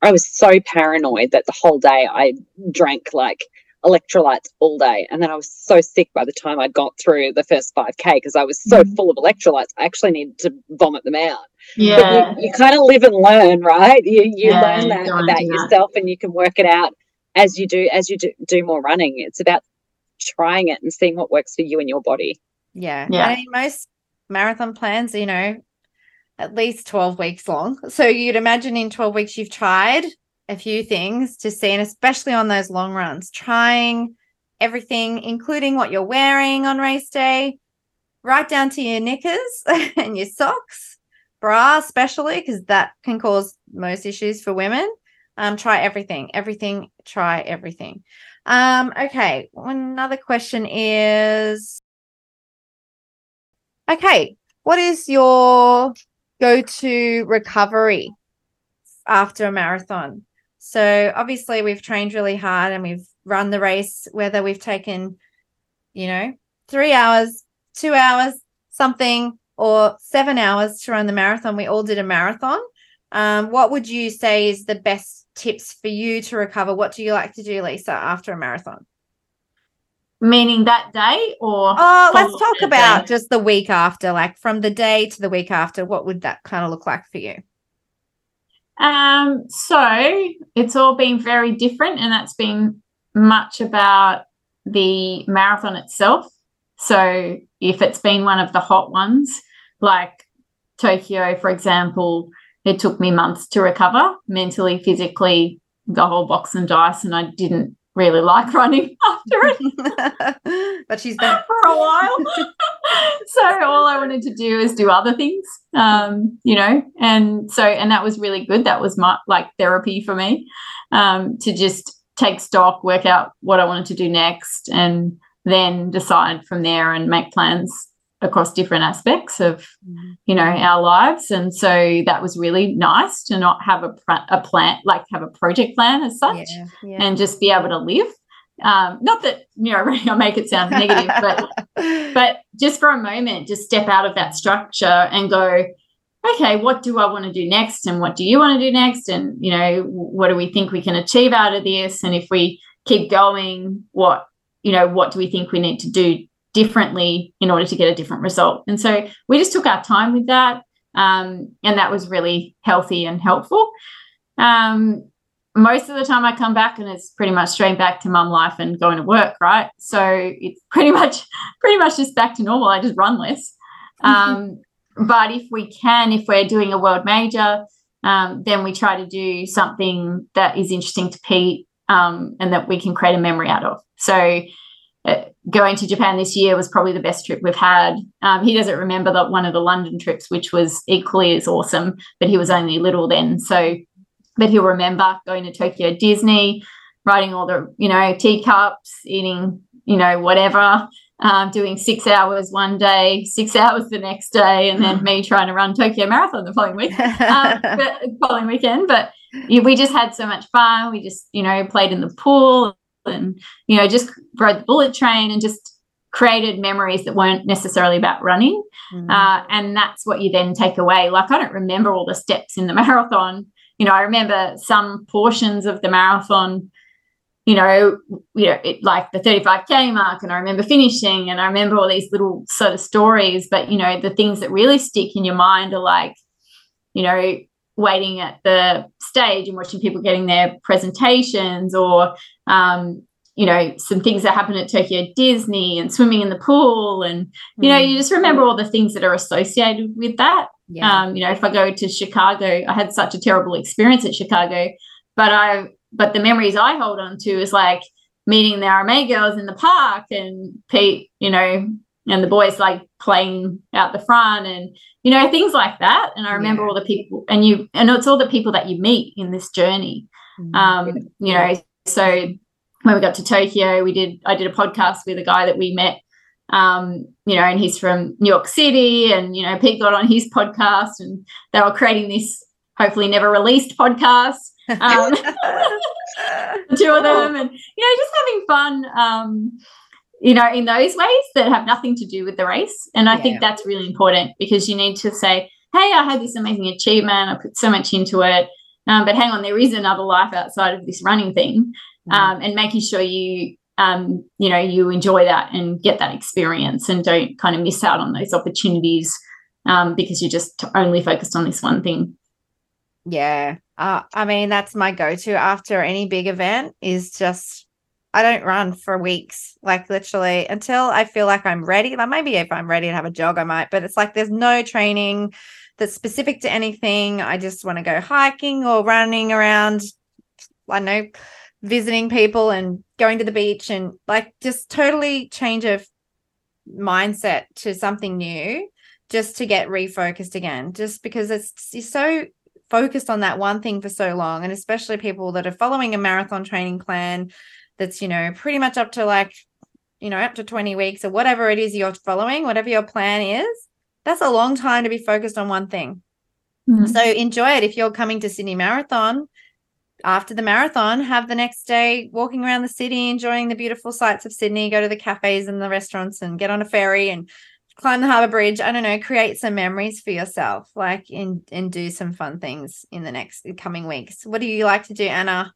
I was so paranoid that the whole day I drank like electrolytes all day. And then I was so sick by the time I got through the first 5K because I was so mm. full of electrolytes. I actually needed to vomit them out. Yeah. you, you kind of live and learn, right? You, you yeah, learn that about yourself that. and you can work it out as you do, as you do, do more running. It's about trying it and seeing what works for you and your body. Yeah. Yeah. I mean, most marathon plans, you know, at least 12 weeks long. So you'd imagine in 12 weeks you've tried a few things to see, and especially on those long runs, trying everything, including what you're wearing on race day, right down to your knickers and your socks, bra, especially because that can cause most issues for women. Um, try everything, everything, try everything. Um, okay, another question is okay, what is your go to recovery after a marathon? So obviously we've trained really hard and we've run the race, whether we've taken, you know, three hours, two hours, something, or seven hours to run the marathon. We all did a marathon. Um, what would you say is the best tips for you to recover? What do you like to do, Lisa, after a marathon? Meaning that day or oh let's talk about day? just the week after, like from the day to the week after, what would that kind of look like for you? Um, so it's all been very different, and that's been much about the marathon itself. So if it's been one of the hot ones, like Tokyo, for example, it took me months to recover mentally, physically, the whole box and dice, and I didn't really like running after it. but she's been for a while. so all I wanted to do is do other things, um, you know, and so and that was really good. That was my like therapy for me um, to just take stock, work out what I wanted to do next, and then decide from there and make plans across different aspects of mm-hmm. you know our lives and so that was really nice to not have a, a plan like have a project plan as such yeah, yeah. and just be able to live um, not that you know I make it sound negative but but just for a moment just step out of that structure and go okay what do I want to do next and what do you want to do next and you know what do we think we can achieve out of this and if we keep going what you know what do we think we need to do differently in order to get a different result. And so we just took our time with that. Um, and that was really healthy and helpful. Um, most of the time I come back and it's pretty much straight back to mum life and going to work, right? So it's pretty much pretty much just back to normal. I just run less. Um, but if we can, if we're doing a world major, um, then we try to do something that is interesting to Pete um, and that we can create a memory out of. So uh, going to Japan this year was probably the best trip we've had. Um, he doesn't remember that one of the London trips, which was equally as awesome, but he was only little then. So, but he'll remember going to Tokyo Disney, riding all the, you know, teacups, eating, you know, whatever, um, doing six hours one day, six hours the next day, and then me trying to run Tokyo Marathon the following week, um, but, following weekend. But we just had so much fun. We just, you know, played in the pool and you know just rode the bullet train and just created memories that weren't necessarily about running mm. uh, and that's what you then take away like i don't remember all the steps in the marathon you know i remember some portions of the marathon you know you know it, like the 35k mark and i remember finishing and i remember all these little sort of stories but you know the things that really stick in your mind are like you know waiting at the stage and watching people getting their presentations or um, you know some things that happen at tokyo disney and swimming in the pool and you know you mm. just remember all the things that are associated with that yeah. um, you know if i go to chicago i had such a terrible experience at chicago but i but the memories i hold on to is like meeting the RMA girls in the park and Pete, you know, and the boys like playing out the front and you know things like that and i remember yeah. all the people and you and it's all the people that you meet in this journey mm-hmm. um you know so when we got to tokyo we did i did a podcast with a guy that we met um you know and he's from new york city and you know pete got on his podcast and they were creating this hopefully never released podcast um, two of them and you know just having fun um you know, in those ways that have nothing to do with the race. And I yeah. think that's really important because you need to say, hey, I had this amazing achievement, I put so much into it. Um, but hang on, there is another life outside of this running thing. Mm-hmm. Um, and making sure you um, you know, you enjoy that and get that experience and don't kind of miss out on those opportunities um, because you're just only focused on this one thing. Yeah. Uh, I mean, that's my go to after any big event is just I don't run for weeks, like literally until I feel like I'm ready. Like maybe if I'm ready to have a jog, I might, but it's like there's no training that's specific to anything. I just want to go hiking or running around, I know, visiting people and going to the beach and like just totally change of mindset to something new just to get refocused again, just because it's, it's so focused on that one thing for so long. And especially people that are following a marathon training plan that's, you know, pretty much up to like, you know, up to 20 weeks or whatever it is you're following, whatever your plan is, that's a long time to be focused on one thing. Mm-hmm. So enjoy it. If you're coming to Sydney Marathon, after the marathon, have the next day walking around the city, enjoying the beautiful sights of Sydney, go to the cafes and the restaurants and get on a ferry and climb the harbour bridge. I don't know, create some memories for yourself, like and and do some fun things in the next coming weeks. What do you like to do, Ana?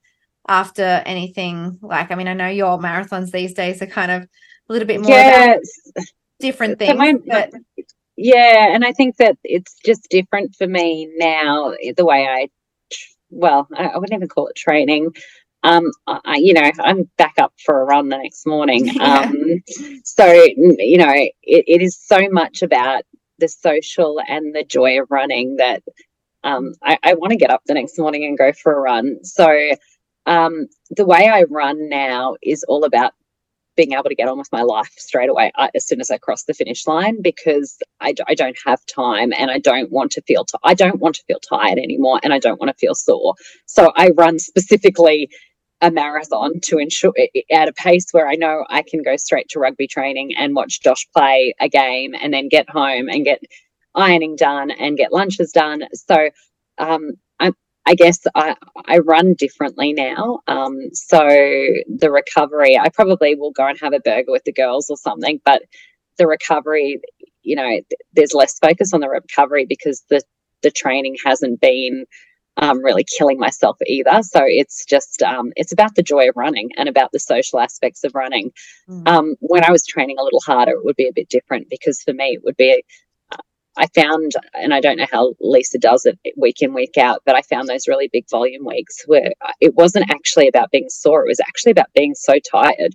After anything like i mean i know your marathons these days are kind of a little bit more yeah, different things but... yeah and i think that it's just different for me now the way i well i, I wouldn't even call it training um I, you know i'm back up for a run the next morning yeah. um so you know it, it is so much about the social and the joy of running that um, I, I want to get up the next morning and go for a run. So um, the way I run now is all about being able to get on with my life straight away uh, as soon as I cross the finish line because I, I don't have time and I don't want to feel t- I don't want to feel tired anymore and I don't want to feel sore. So I run specifically a marathon to ensure at a pace where I know I can go straight to rugby training and watch Josh play a game and then get home and get ironing done and get lunches done. So um, I guess I, I run differently now. Um, so the recovery, I probably will go and have a burger with the girls or something, but the recovery, you know, there's less focus on the recovery because the the training hasn't been um, really killing myself either. So it's just um, it's about the joy of running and about the social aspects of running. Mm. Um, when I was training a little harder, it would be a bit different because for me it would be I found, and I don't know how Lisa does it week in, week out, but I found those really big volume weeks where it wasn't actually about being sore. It was actually about being so tired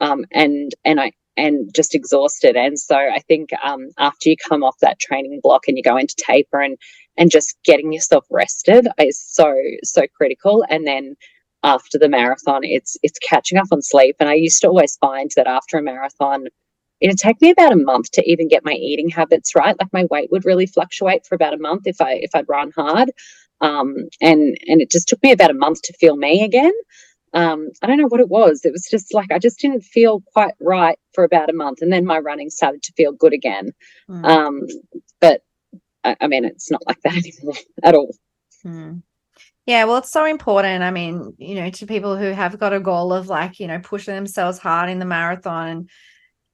um, and, and I, and just exhausted. And so I think um, after you come off that training block and you go into taper and, and just getting yourself rested is so, so critical. And then after the marathon, it's, it's catching up on sleep. And I used to always find that after a marathon, it'd take me about a month to even get my eating habits right. Like my weight would really fluctuate for about a month if I if I'd run hard. Um, and and it just took me about a month to feel me again. Um, I don't know what it was. It was just like I just didn't feel quite right for about a month, and then my running started to feel good again. Mm. Um, but I, I, mean, it's not like that anymore at all. Mm. Yeah, well, it's so important. I mean, you know, to people who have got a goal of like, you know, pushing themselves hard in the marathon and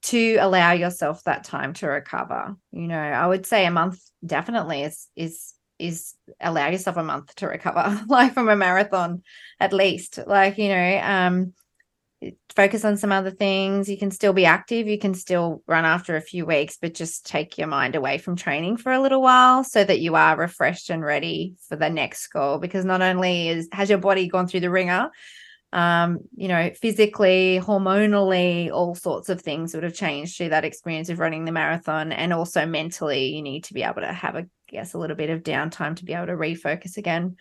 to allow yourself that time to recover. You know, I would say a month definitely is is is allow yourself a month to recover, like from a marathon at least. Like, you know, um focus on some other things. You can still be active, you can still run after a few weeks, but just take your mind away from training for a little while so that you are refreshed and ready for the next goal because not only is has your body gone through the ringer, um, you know, physically, hormonally, all sorts of things would have changed through that experience of running the marathon. And also mentally, you need to be able to have, I guess, a little bit of downtime to be able to refocus again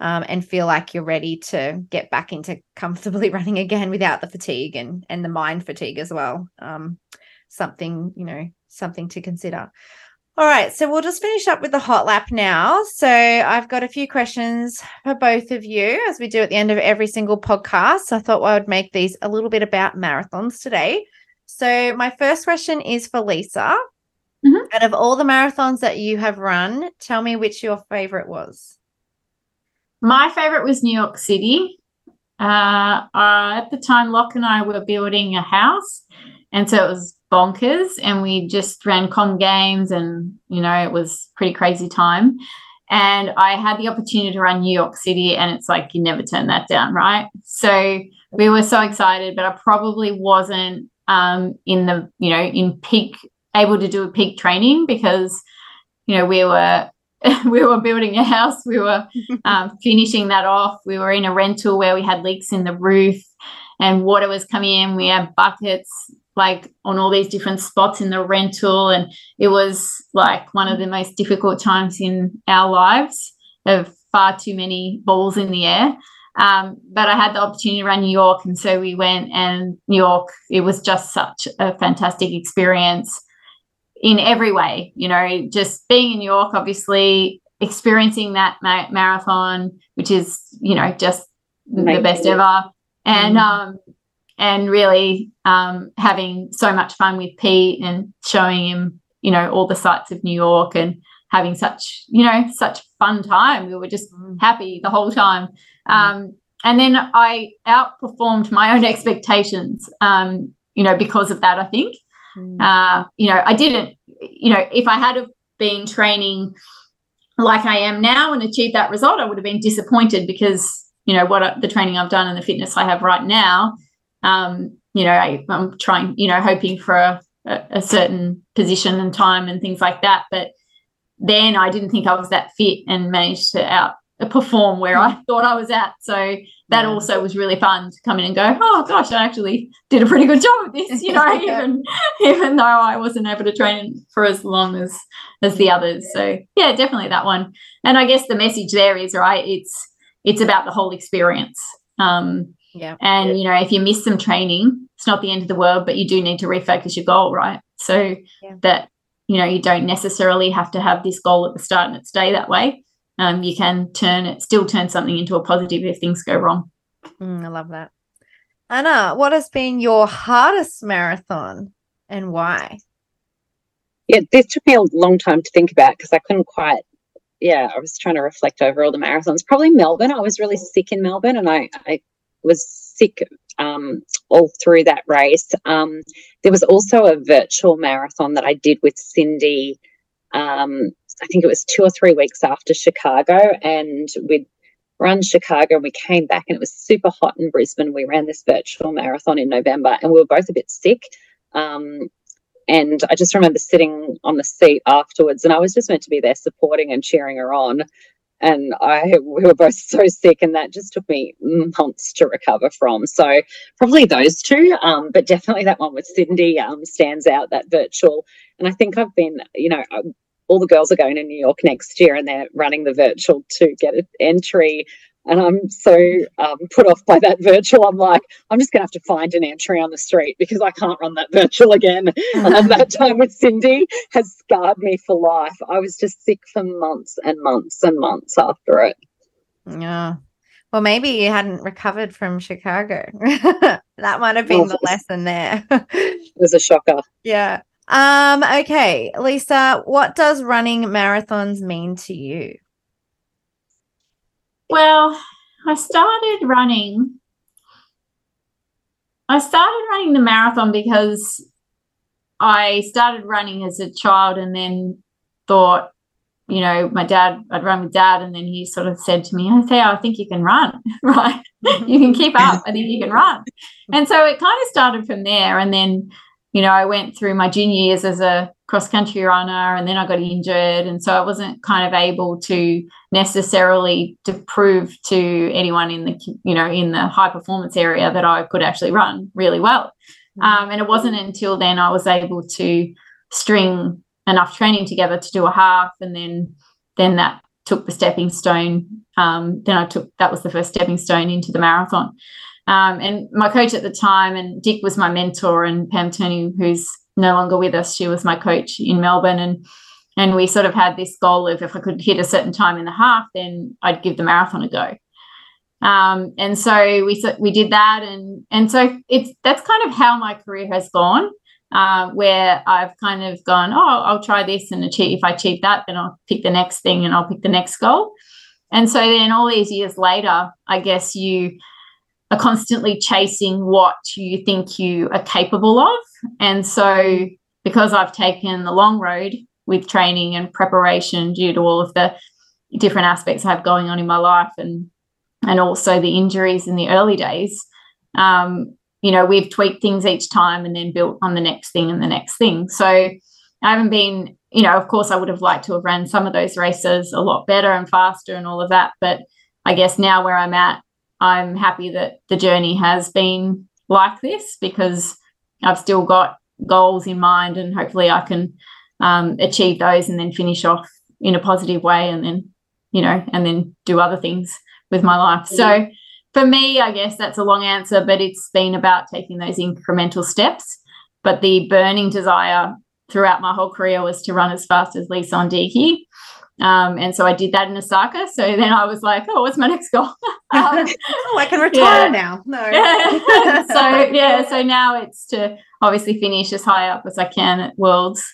um, and feel like you're ready to get back into comfortably running again without the fatigue and, and the mind fatigue as well. Um, something, you know, something to consider. All right, so we'll just finish up with the hot lap now. So I've got a few questions for both of you, as we do at the end of every single podcast. So I thought I would make these a little bit about marathons today. So my first question is for Lisa. Mm-hmm. Out of all the marathons that you have run, tell me which your favorite was. My favorite was New York City. Uh, uh, at the time, Locke and I were building a house, and so it was bonkers. And we just ran com games, and you know, it was pretty crazy time. And I had the opportunity to run New York City, and it's like you never turn that down, right? So we were so excited, but I probably wasn't um, in the you know in peak able to do a peak training because you know we were we were building a house we were um, finishing that off we were in a rental where we had leaks in the roof and water was coming in we had buckets like on all these different spots in the rental and it was like one of the most difficult times in our lives of far too many balls in the air um, but I had the opportunity to run New York, and so we went. And New York, it was just such a fantastic experience in every way. You know, just being in New York, obviously experiencing that ma- marathon, which is you know just Amazing. the best ever, and mm. um, and really um, having so much fun with Pete and showing him, you know, all the sights of New York and having such, you know, such fun time. We were just mm. happy the whole time. Mm. Um, and then I outperformed my own expectations, um, you know, because of that, I think. Mm. Uh, you know, I didn't, you know, if I had been training like I am now and achieved that result, I would have been disappointed because, you know, what the training I've done and the fitness I have right now, um, you know, I, am trying, you know, hoping for a, a certain position and time and things like that. But then I didn't think I was that fit and managed to out perform where I thought I was at. So that yeah. also was really fun to come in and go, oh gosh, I actually did a pretty good job of this, you know, even even though I wasn't able to train for as long as as the others. So yeah, definitely that one. And I guess the message there is right, it's it's about the whole experience. Um yeah. And you know, if you miss some training, it's not the end of the world, but you do need to refocus your goal, right? So yeah. that you know you don't necessarily have to have this goal at the start and it stay that way um, you can turn it still turn something into a positive if things go wrong mm, i love that ana what has been your hardest marathon and why yeah this took me a long time to think about because i couldn't quite yeah i was trying to reflect over all the marathons probably melbourne i was really sick in melbourne and i i was sick um, all through that race. Um, there was also a virtual marathon that I did with Cindy. Um, I think it was two or three weeks after Chicago, and we'd run Chicago and we came back and it was super hot in Brisbane. We ran this virtual marathon in November and we were both a bit sick. Um, and I just remember sitting on the seat afterwards, and I was just meant to be there supporting and cheering her on and I we were both so sick, and that just took me months to recover from. So probably those two, um, but definitely that one with Cindy um, stands out. That virtual, and I think I've been, you know, all the girls are going to New York next year, and they're running the virtual to get an entry. And I'm so um, put off by that virtual. I'm like, I'm just going to have to find an entry on the street because I can't run that virtual again. and that time with Cindy has scarred me for life. I was just sick for months and months and months after it. Yeah. Well, maybe you hadn't recovered from Chicago. that might have been the lesson there. it was a shocker. Yeah. Um, okay, Lisa, what does running marathons mean to you? Well, I started running. I started running the marathon because I started running as a child and then thought, you know, my dad, I'd run with dad, and then he sort of said to me, "Hey, I think you can run, right? you can keep up. I think you can run." And so it kind of started from there. And then, you know, I went through my junior years as a cross country runner, and then I got injured, and so I wasn't kind of able to necessarily to prove to anyone in the you know in the high performance area that I could actually run really well. Mm-hmm. Um, and it wasn't until then I was able to string enough training together to do a half, and then then that took the stepping stone. Um, then I took that was the first stepping stone into the marathon. Um, and my coach at the time, and Dick was my mentor, and Pam Turney, who's no longer with us. She was my coach in Melbourne, and and we sort of had this goal of if I could hit a certain time in the half, then I'd give the marathon a go. Um, and so we we did that, and and so it's that's kind of how my career has gone. Uh, where I've kind of gone, oh, I'll try this and achieve. If I achieve that, then I'll pick the next thing and I'll pick the next goal. And so then all these years later, I guess you are constantly chasing what you think you are capable of. And so because I've taken the long road with training and preparation due to all of the different aspects I have going on in my life and and also the injuries in the early days, um, you know, we've tweaked things each time and then built on the next thing and the next thing. So I haven't been, you know, of course, I would have liked to have ran some of those races a lot better and faster and all of that. But I guess now where I'm at, I'm happy that the journey has been like this because I've still got goals in mind and hopefully I can um, achieve those and then finish off in a positive way and then, you know, and then do other things with my life. So for me, I guess that's a long answer, but it's been about taking those incremental steps. But the burning desire throughout my whole career was to run as fast as Lisa Ondieki. Um, and so I did that in Osaka. So then I was like, oh, what's my next goal? um, oh, I can retire yeah. now. No. so yeah, so now it's to obviously finish as high up as I can at Worlds.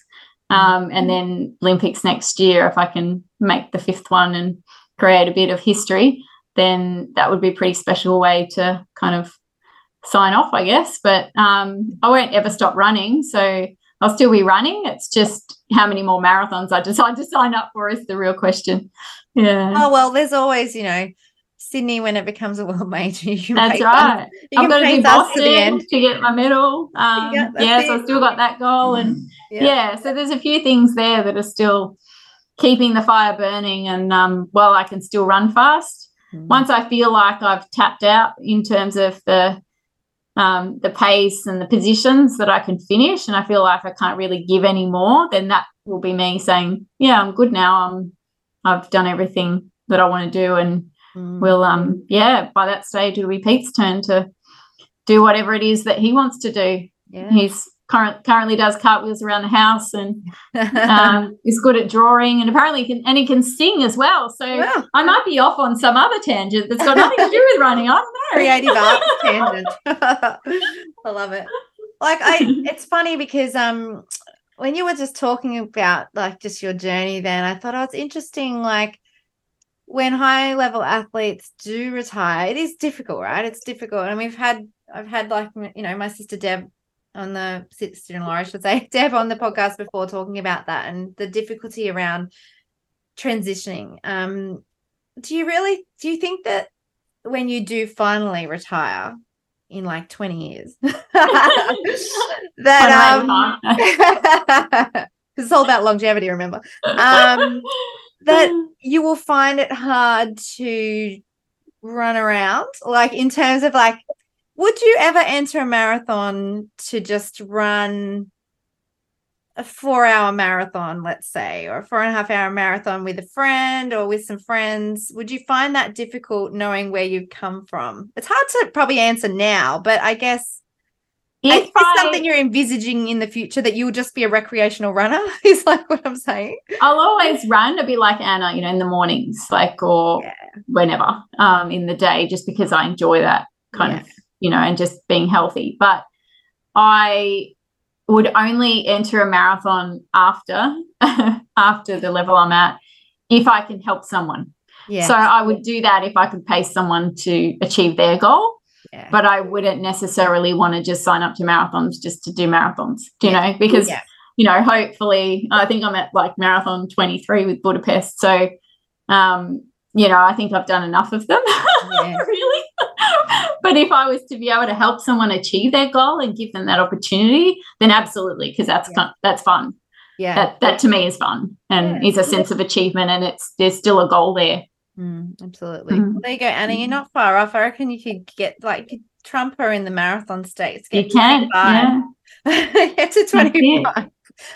Um, and then Olympics next year, if I can make the fifth one and create a bit of history then that would be a pretty special way to kind of sign off, I guess. But um, I won't ever stop running. So I'll still be running. It's just how many more marathons I decide to sign up for is the real question. Yeah. Oh, well, there's always, you know, Sydney when it becomes a world major. You That's right. I've got to do Boston to, to, get my medal. Um, yeah, yeah so I've still got that goal. And yeah. yeah. so there's a few things there that are still keeping the fire burning. And um, well, I can still run fast mm. once I feel like I've tapped out in terms of the um, the pace and the positions that I can finish, and I feel like I can't really give any more, then that will be me saying, "Yeah, I'm good now. I'm I've done everything that I want to do, and mm. we'll um yeah." By that stage, it'll be Pete's turn to do whatever it is that he wants to do. Yeah. He's current, currently does cartwheels around the house and um, is good at drawing and apparently can and he can sing as well. So I might be off on some other tangent that's got nothing to do with running. I don't know. Creative arts tangent. I love it. Like I, it's funny because um when you were just talking about like just your journey, then I thought oh it's interesting like when high level athletes do retire, it is difficult, right? It's difficult. And we've had I've had like you know my sister Deb on the sister-in-law, I should say, Deb on the podcast before talking about that and the difficulty around transitioning. Um, do you really do you think that when you do finally retire in like 20 years that um it's all about longevity, remember? Um that you will find it hard to run around like in terms of like would you ever enter a marathon to just run a four hour marathon, let's say, or a four and a half hour marathon with a friend or with some friends? Would you find that difficult knowing where you've come from? It's hard to probably answer now, but I guess if I, something you're envisaging in the future that you'll just be a recreational runner is like what I'm saying. I'll always run a bit like Ana, you know, in the mornings, like or yeah. whenever um in the day, just because I enjoy that kind yeah. of you know, and just being healthy. But I would only enter a marathon after after the level I'm at if I can help someone. Yeah. So I would do that if I could pay someone to achieve their goal. Yeah. But I wouldn't necessarily want to just sign up to marathons just to do marathons, you yeah. know, because yeah. you know, hopefully I think I'm at like marathon 23 with Budapest. So um, you know, I think I've done enough of them. really. but if I was to be able to help someone achieve their goal and give them that opportunity, then absolutely, because that's yeah. fun, that's fun. Yeah, that that to me is fun and yeah. is a sense of achievement, and it's there's still a goal there. Mm, absolutely. Mm. Well, there you go, Ana. You're not far off. I reckon you could get like trump her in the marathon states. Get you can, yeah. get to 25.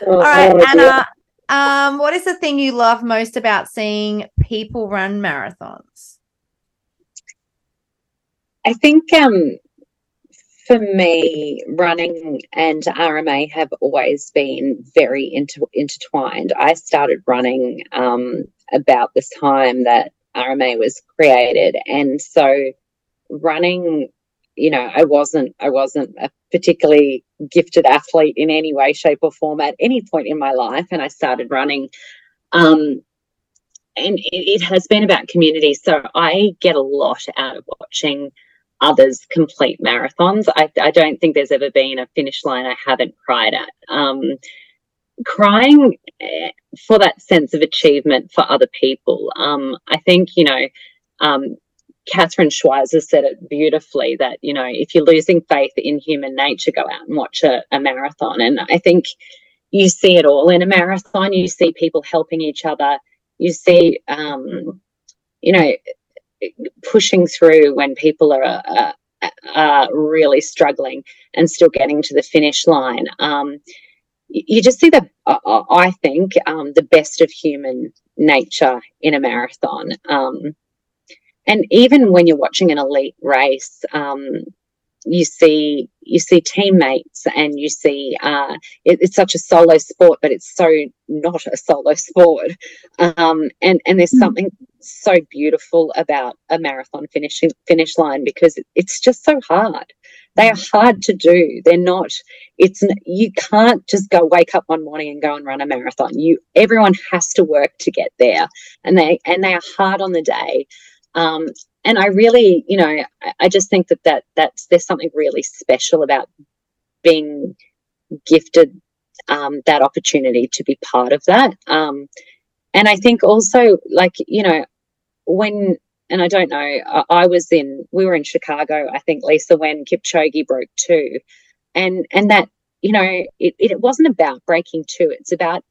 All right, Ana. Um, what is the thing you love most about seeing people run marathons? I think um, for me, running and RMA have always been very inter- intertwined. I started running um, about this time that RMA was created, and so running, you know, I wasn't I wasn't a particularly gifted athlete in any way, shape, or form at any point in my life, and I started running. Um, and it, it has been about community. So I get a lot out of watching others complete marathons. I, I, don't think there's ever been a finish line I haven't cried at. Um, crying eh, for that sense of achievement for other people. Um, I think, you know, um, Kathrine Switzer said it beautifully that, you know, if you're losing faith in human nature, go out and watch a, a marathon. And I think you see it all in a marathon. You see people helping each other. You see, um, you know, pushing through when people are, uh, uh, really struggling and still getting to the finish line. Um, you just see the, I think, um, the best of human nature in a marathon. Um, and even when you're watching an elite race, um, you see you see teammates and you see uh, it, it's such a solo sport, but it's so not a solo sport. Um, and and there's mm. something so beautiful about a marathon finishing finish line because it's just so hard. They are hard to do. They're not. It's you can't just go wake up one morning and go and run a marathon. You everyone has to work to get there, and they and they are hard on the day. Um, and I really, you know, I, just think that, that that's there's something really special about being gifted um, that opportunity to be part of that. Um, and I think also, like, you know, when, and I don't know, I, I, was in, we were in Chicago, I think, Lisa, when Kipchoge broke two. And, and that, you know, it, it wasn't about breaking two, it's about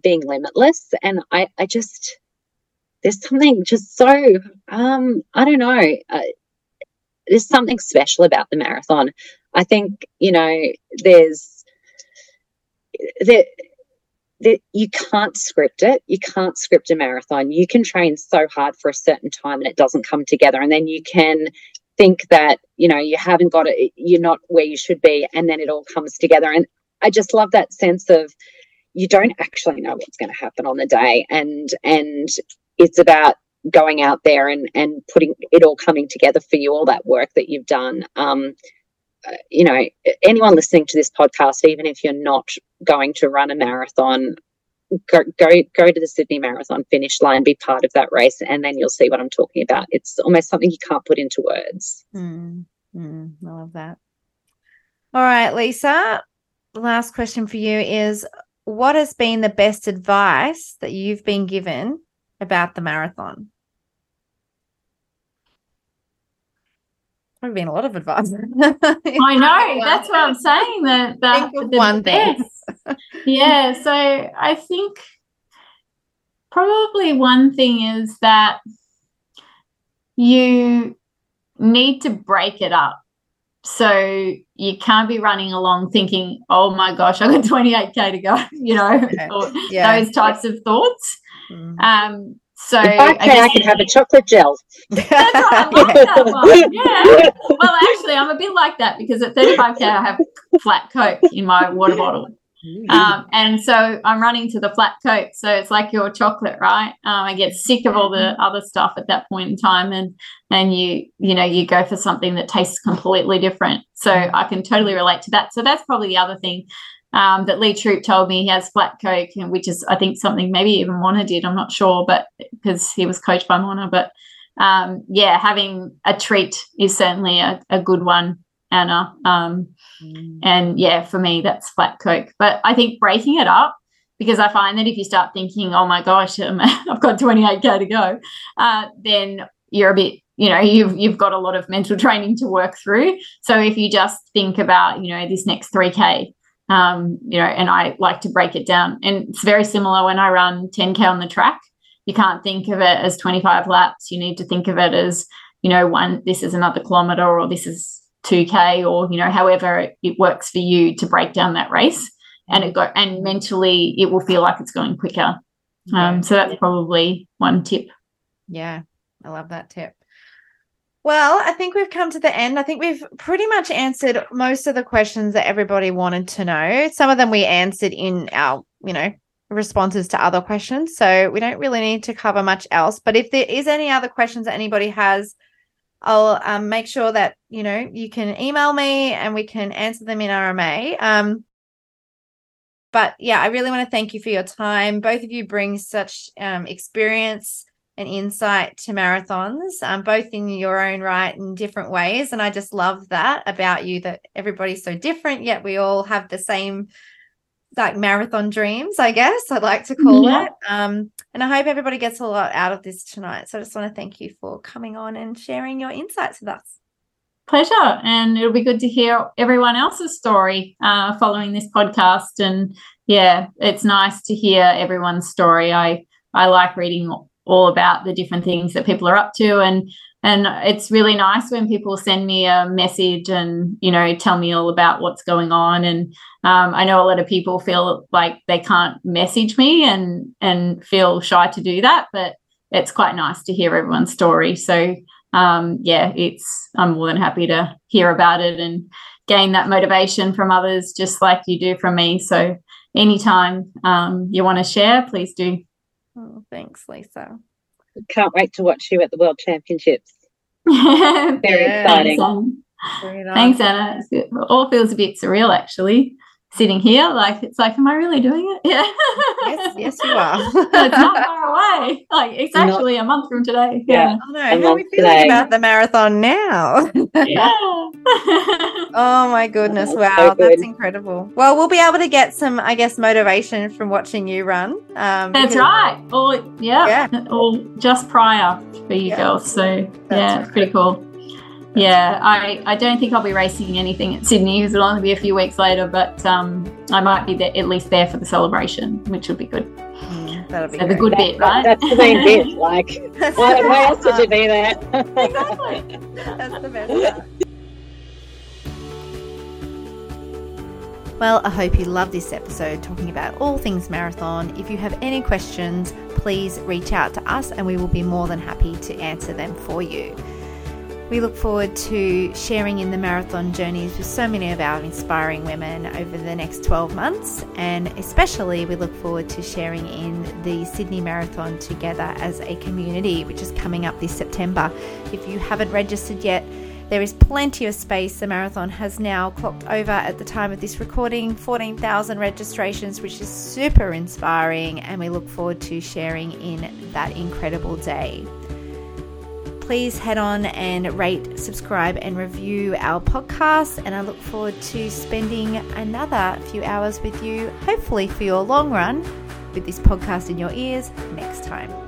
being limitless. And I, I just, there's something just so um, I don't know. Uh, there's something special about the marathon. I think you know there's that that you can't script it. You can't script a marathon. You can train so hard for a certain time and it doesn't come together, and then you can think that you know you haven't got it. You're not where you should be, and then it all comes together. And I just love that sense of you don't actually know what's going to happen on the day and and it's about going out there and and putting it all coming together for you all that work that you've done. Um, uh, you know anyone listening to this podcast even if you're not going to run a marathon go go go to the Sydney Marathon finish line be part of that race and then you'll see what I'm talking about. It's almost something you can't put into words. Mm, mm, I love that. All right Lisa last question for you is what has been the best advice that you've been given about the marathon? Probably been a lot of advice. I know. That's what I'm saying. That that the one thing. yeah. So I think probably one thing is that you need to break it up. So you can't be running along thinking, "Oh my gosh, I've got 28k to go," you know, yeah. those types of thoughts. Mm-hmm. Um, so I, I, I can have a chocolate gel. That's right, I like that one. Yeah. Well, actually, I'm a bit like that because at 35k, I have flat Coke in my water bottle. Um, and so I'm running to the flat Coke. So it's like your chocolate, right? Um, I get sick of all the mm-hmm. other stuff at that point in time, and and you you know you go for something that tastes completely different. So I can totally relate to that. So that's probably the other thing um, that Lee Troop told me he has flat coke, which is I think something maybe even Mona did. I'm not sure, but because he was coached by Mona, but um, yeah, having a treat is certainly a, a good one, Ana. Um, mm. And yeah, for me that's flat coke. But I think breaking it up because I find that if you start thinking, oh my gosh, I've got 28k to go, uh, then you're a bit you know you've you've got a lot of mental training to work through so if you just think about you know this next 3k um, you know, and I like to break it down. And it's very similar when I run 10K on the track. You can't think of it as 25 laps. You need to think of it as, you know, one, this is another kilometer or this is 2K or, you know, however it, it works for you to break down that race. And it go and mentally it will feel like it's going quicker. Um, so that's probably one tip. Yeah, I love that tip. Well, I think we've come to the end. I think we've pretty much answered most of the questions that everybody wanted to know. Some of them we answered in our, you know, responses to other questions. So we don't really need to cover much else. But if there is any other questions that anybody has, I'll um, make sure that, you know, you can email me and we can answer them in RMA. Um, but yeah, I really want to thank you for your time. Both of you bring such um, experience and insight to marathons, um, both in your own right in different ways. And I just love that about you that everybody's so different, yet we all have the same like marathon dreams, I guess I'd like to call yeah. it. Um, and I hope everybody gets a lot out of this tonight. So I just want to thank you for coming on and sharing your insights with us. Pleasure. And it'll be good to hear everyone else's story uh, following this podcast. And yeah, it's nice to hear everyone's story. I I like reading all about the different things that people are up to. And and it's really nice when people send me a message and you know tell me all about what's going on. And um, i know a lot of people feel like they can't message me and and feel shy to do that but it's quite nice to hear everyone's story. So um, yeah it's i'm more than happy to hear about it and gain that motivation from others just like you do from me. So anytime um, you want to share please do Oh, thanks, Lisa. Can't wait to watch you at the World Championships. Very yeah, exciting. Thanks, Ana. It all feels a bit surreal, actually sitting here. Like it's like, am I really doing it? Yeah. yes, yes, you are. it's not far away. Like it's actually not, a month from today. Yeah. yeah. How are we feeling today. about the marathon now? yeah. oh my goodness. Wow. So that's incredible. Well, we'll be able to get some, I guess, motivation from watching you run. Um, that's right. Or yeah, yeah. Or just prior for you yeah. girls. So that's yeah, right. it's pretty cool. Yeah, I, I don't think I'll be racing anything at Sydney because it'll only be a few weeks later, but um, I might be there, at least there for the celebration, which will be good. Mm, that'll be so the good that, bit, right? That's the main bit. Like, why, why else would you be there? exactly. That's the best part. Well, I hope you loved this episode talking about all things marathon. If you have any questions, please reach out to us and we will be more than happy to answer them for you. We look forward to sharing in the marathon journeys with so many of our inspiring women over the next 12 months, and especially we look forward to sharing in the Sydney Marathon together as a community, which is coming up this September. If you haven't registered yet, there is plenty of space. The marathon has now clocked over at the time of this recording 14,000 registrations, which is super inspiring, and we look forward to sharing in that incredible day please head on and rate, subscribe, and review our podcast. And I look forward to spending another few hours with you, hopefully for your long run, with this podcast in your ears next time.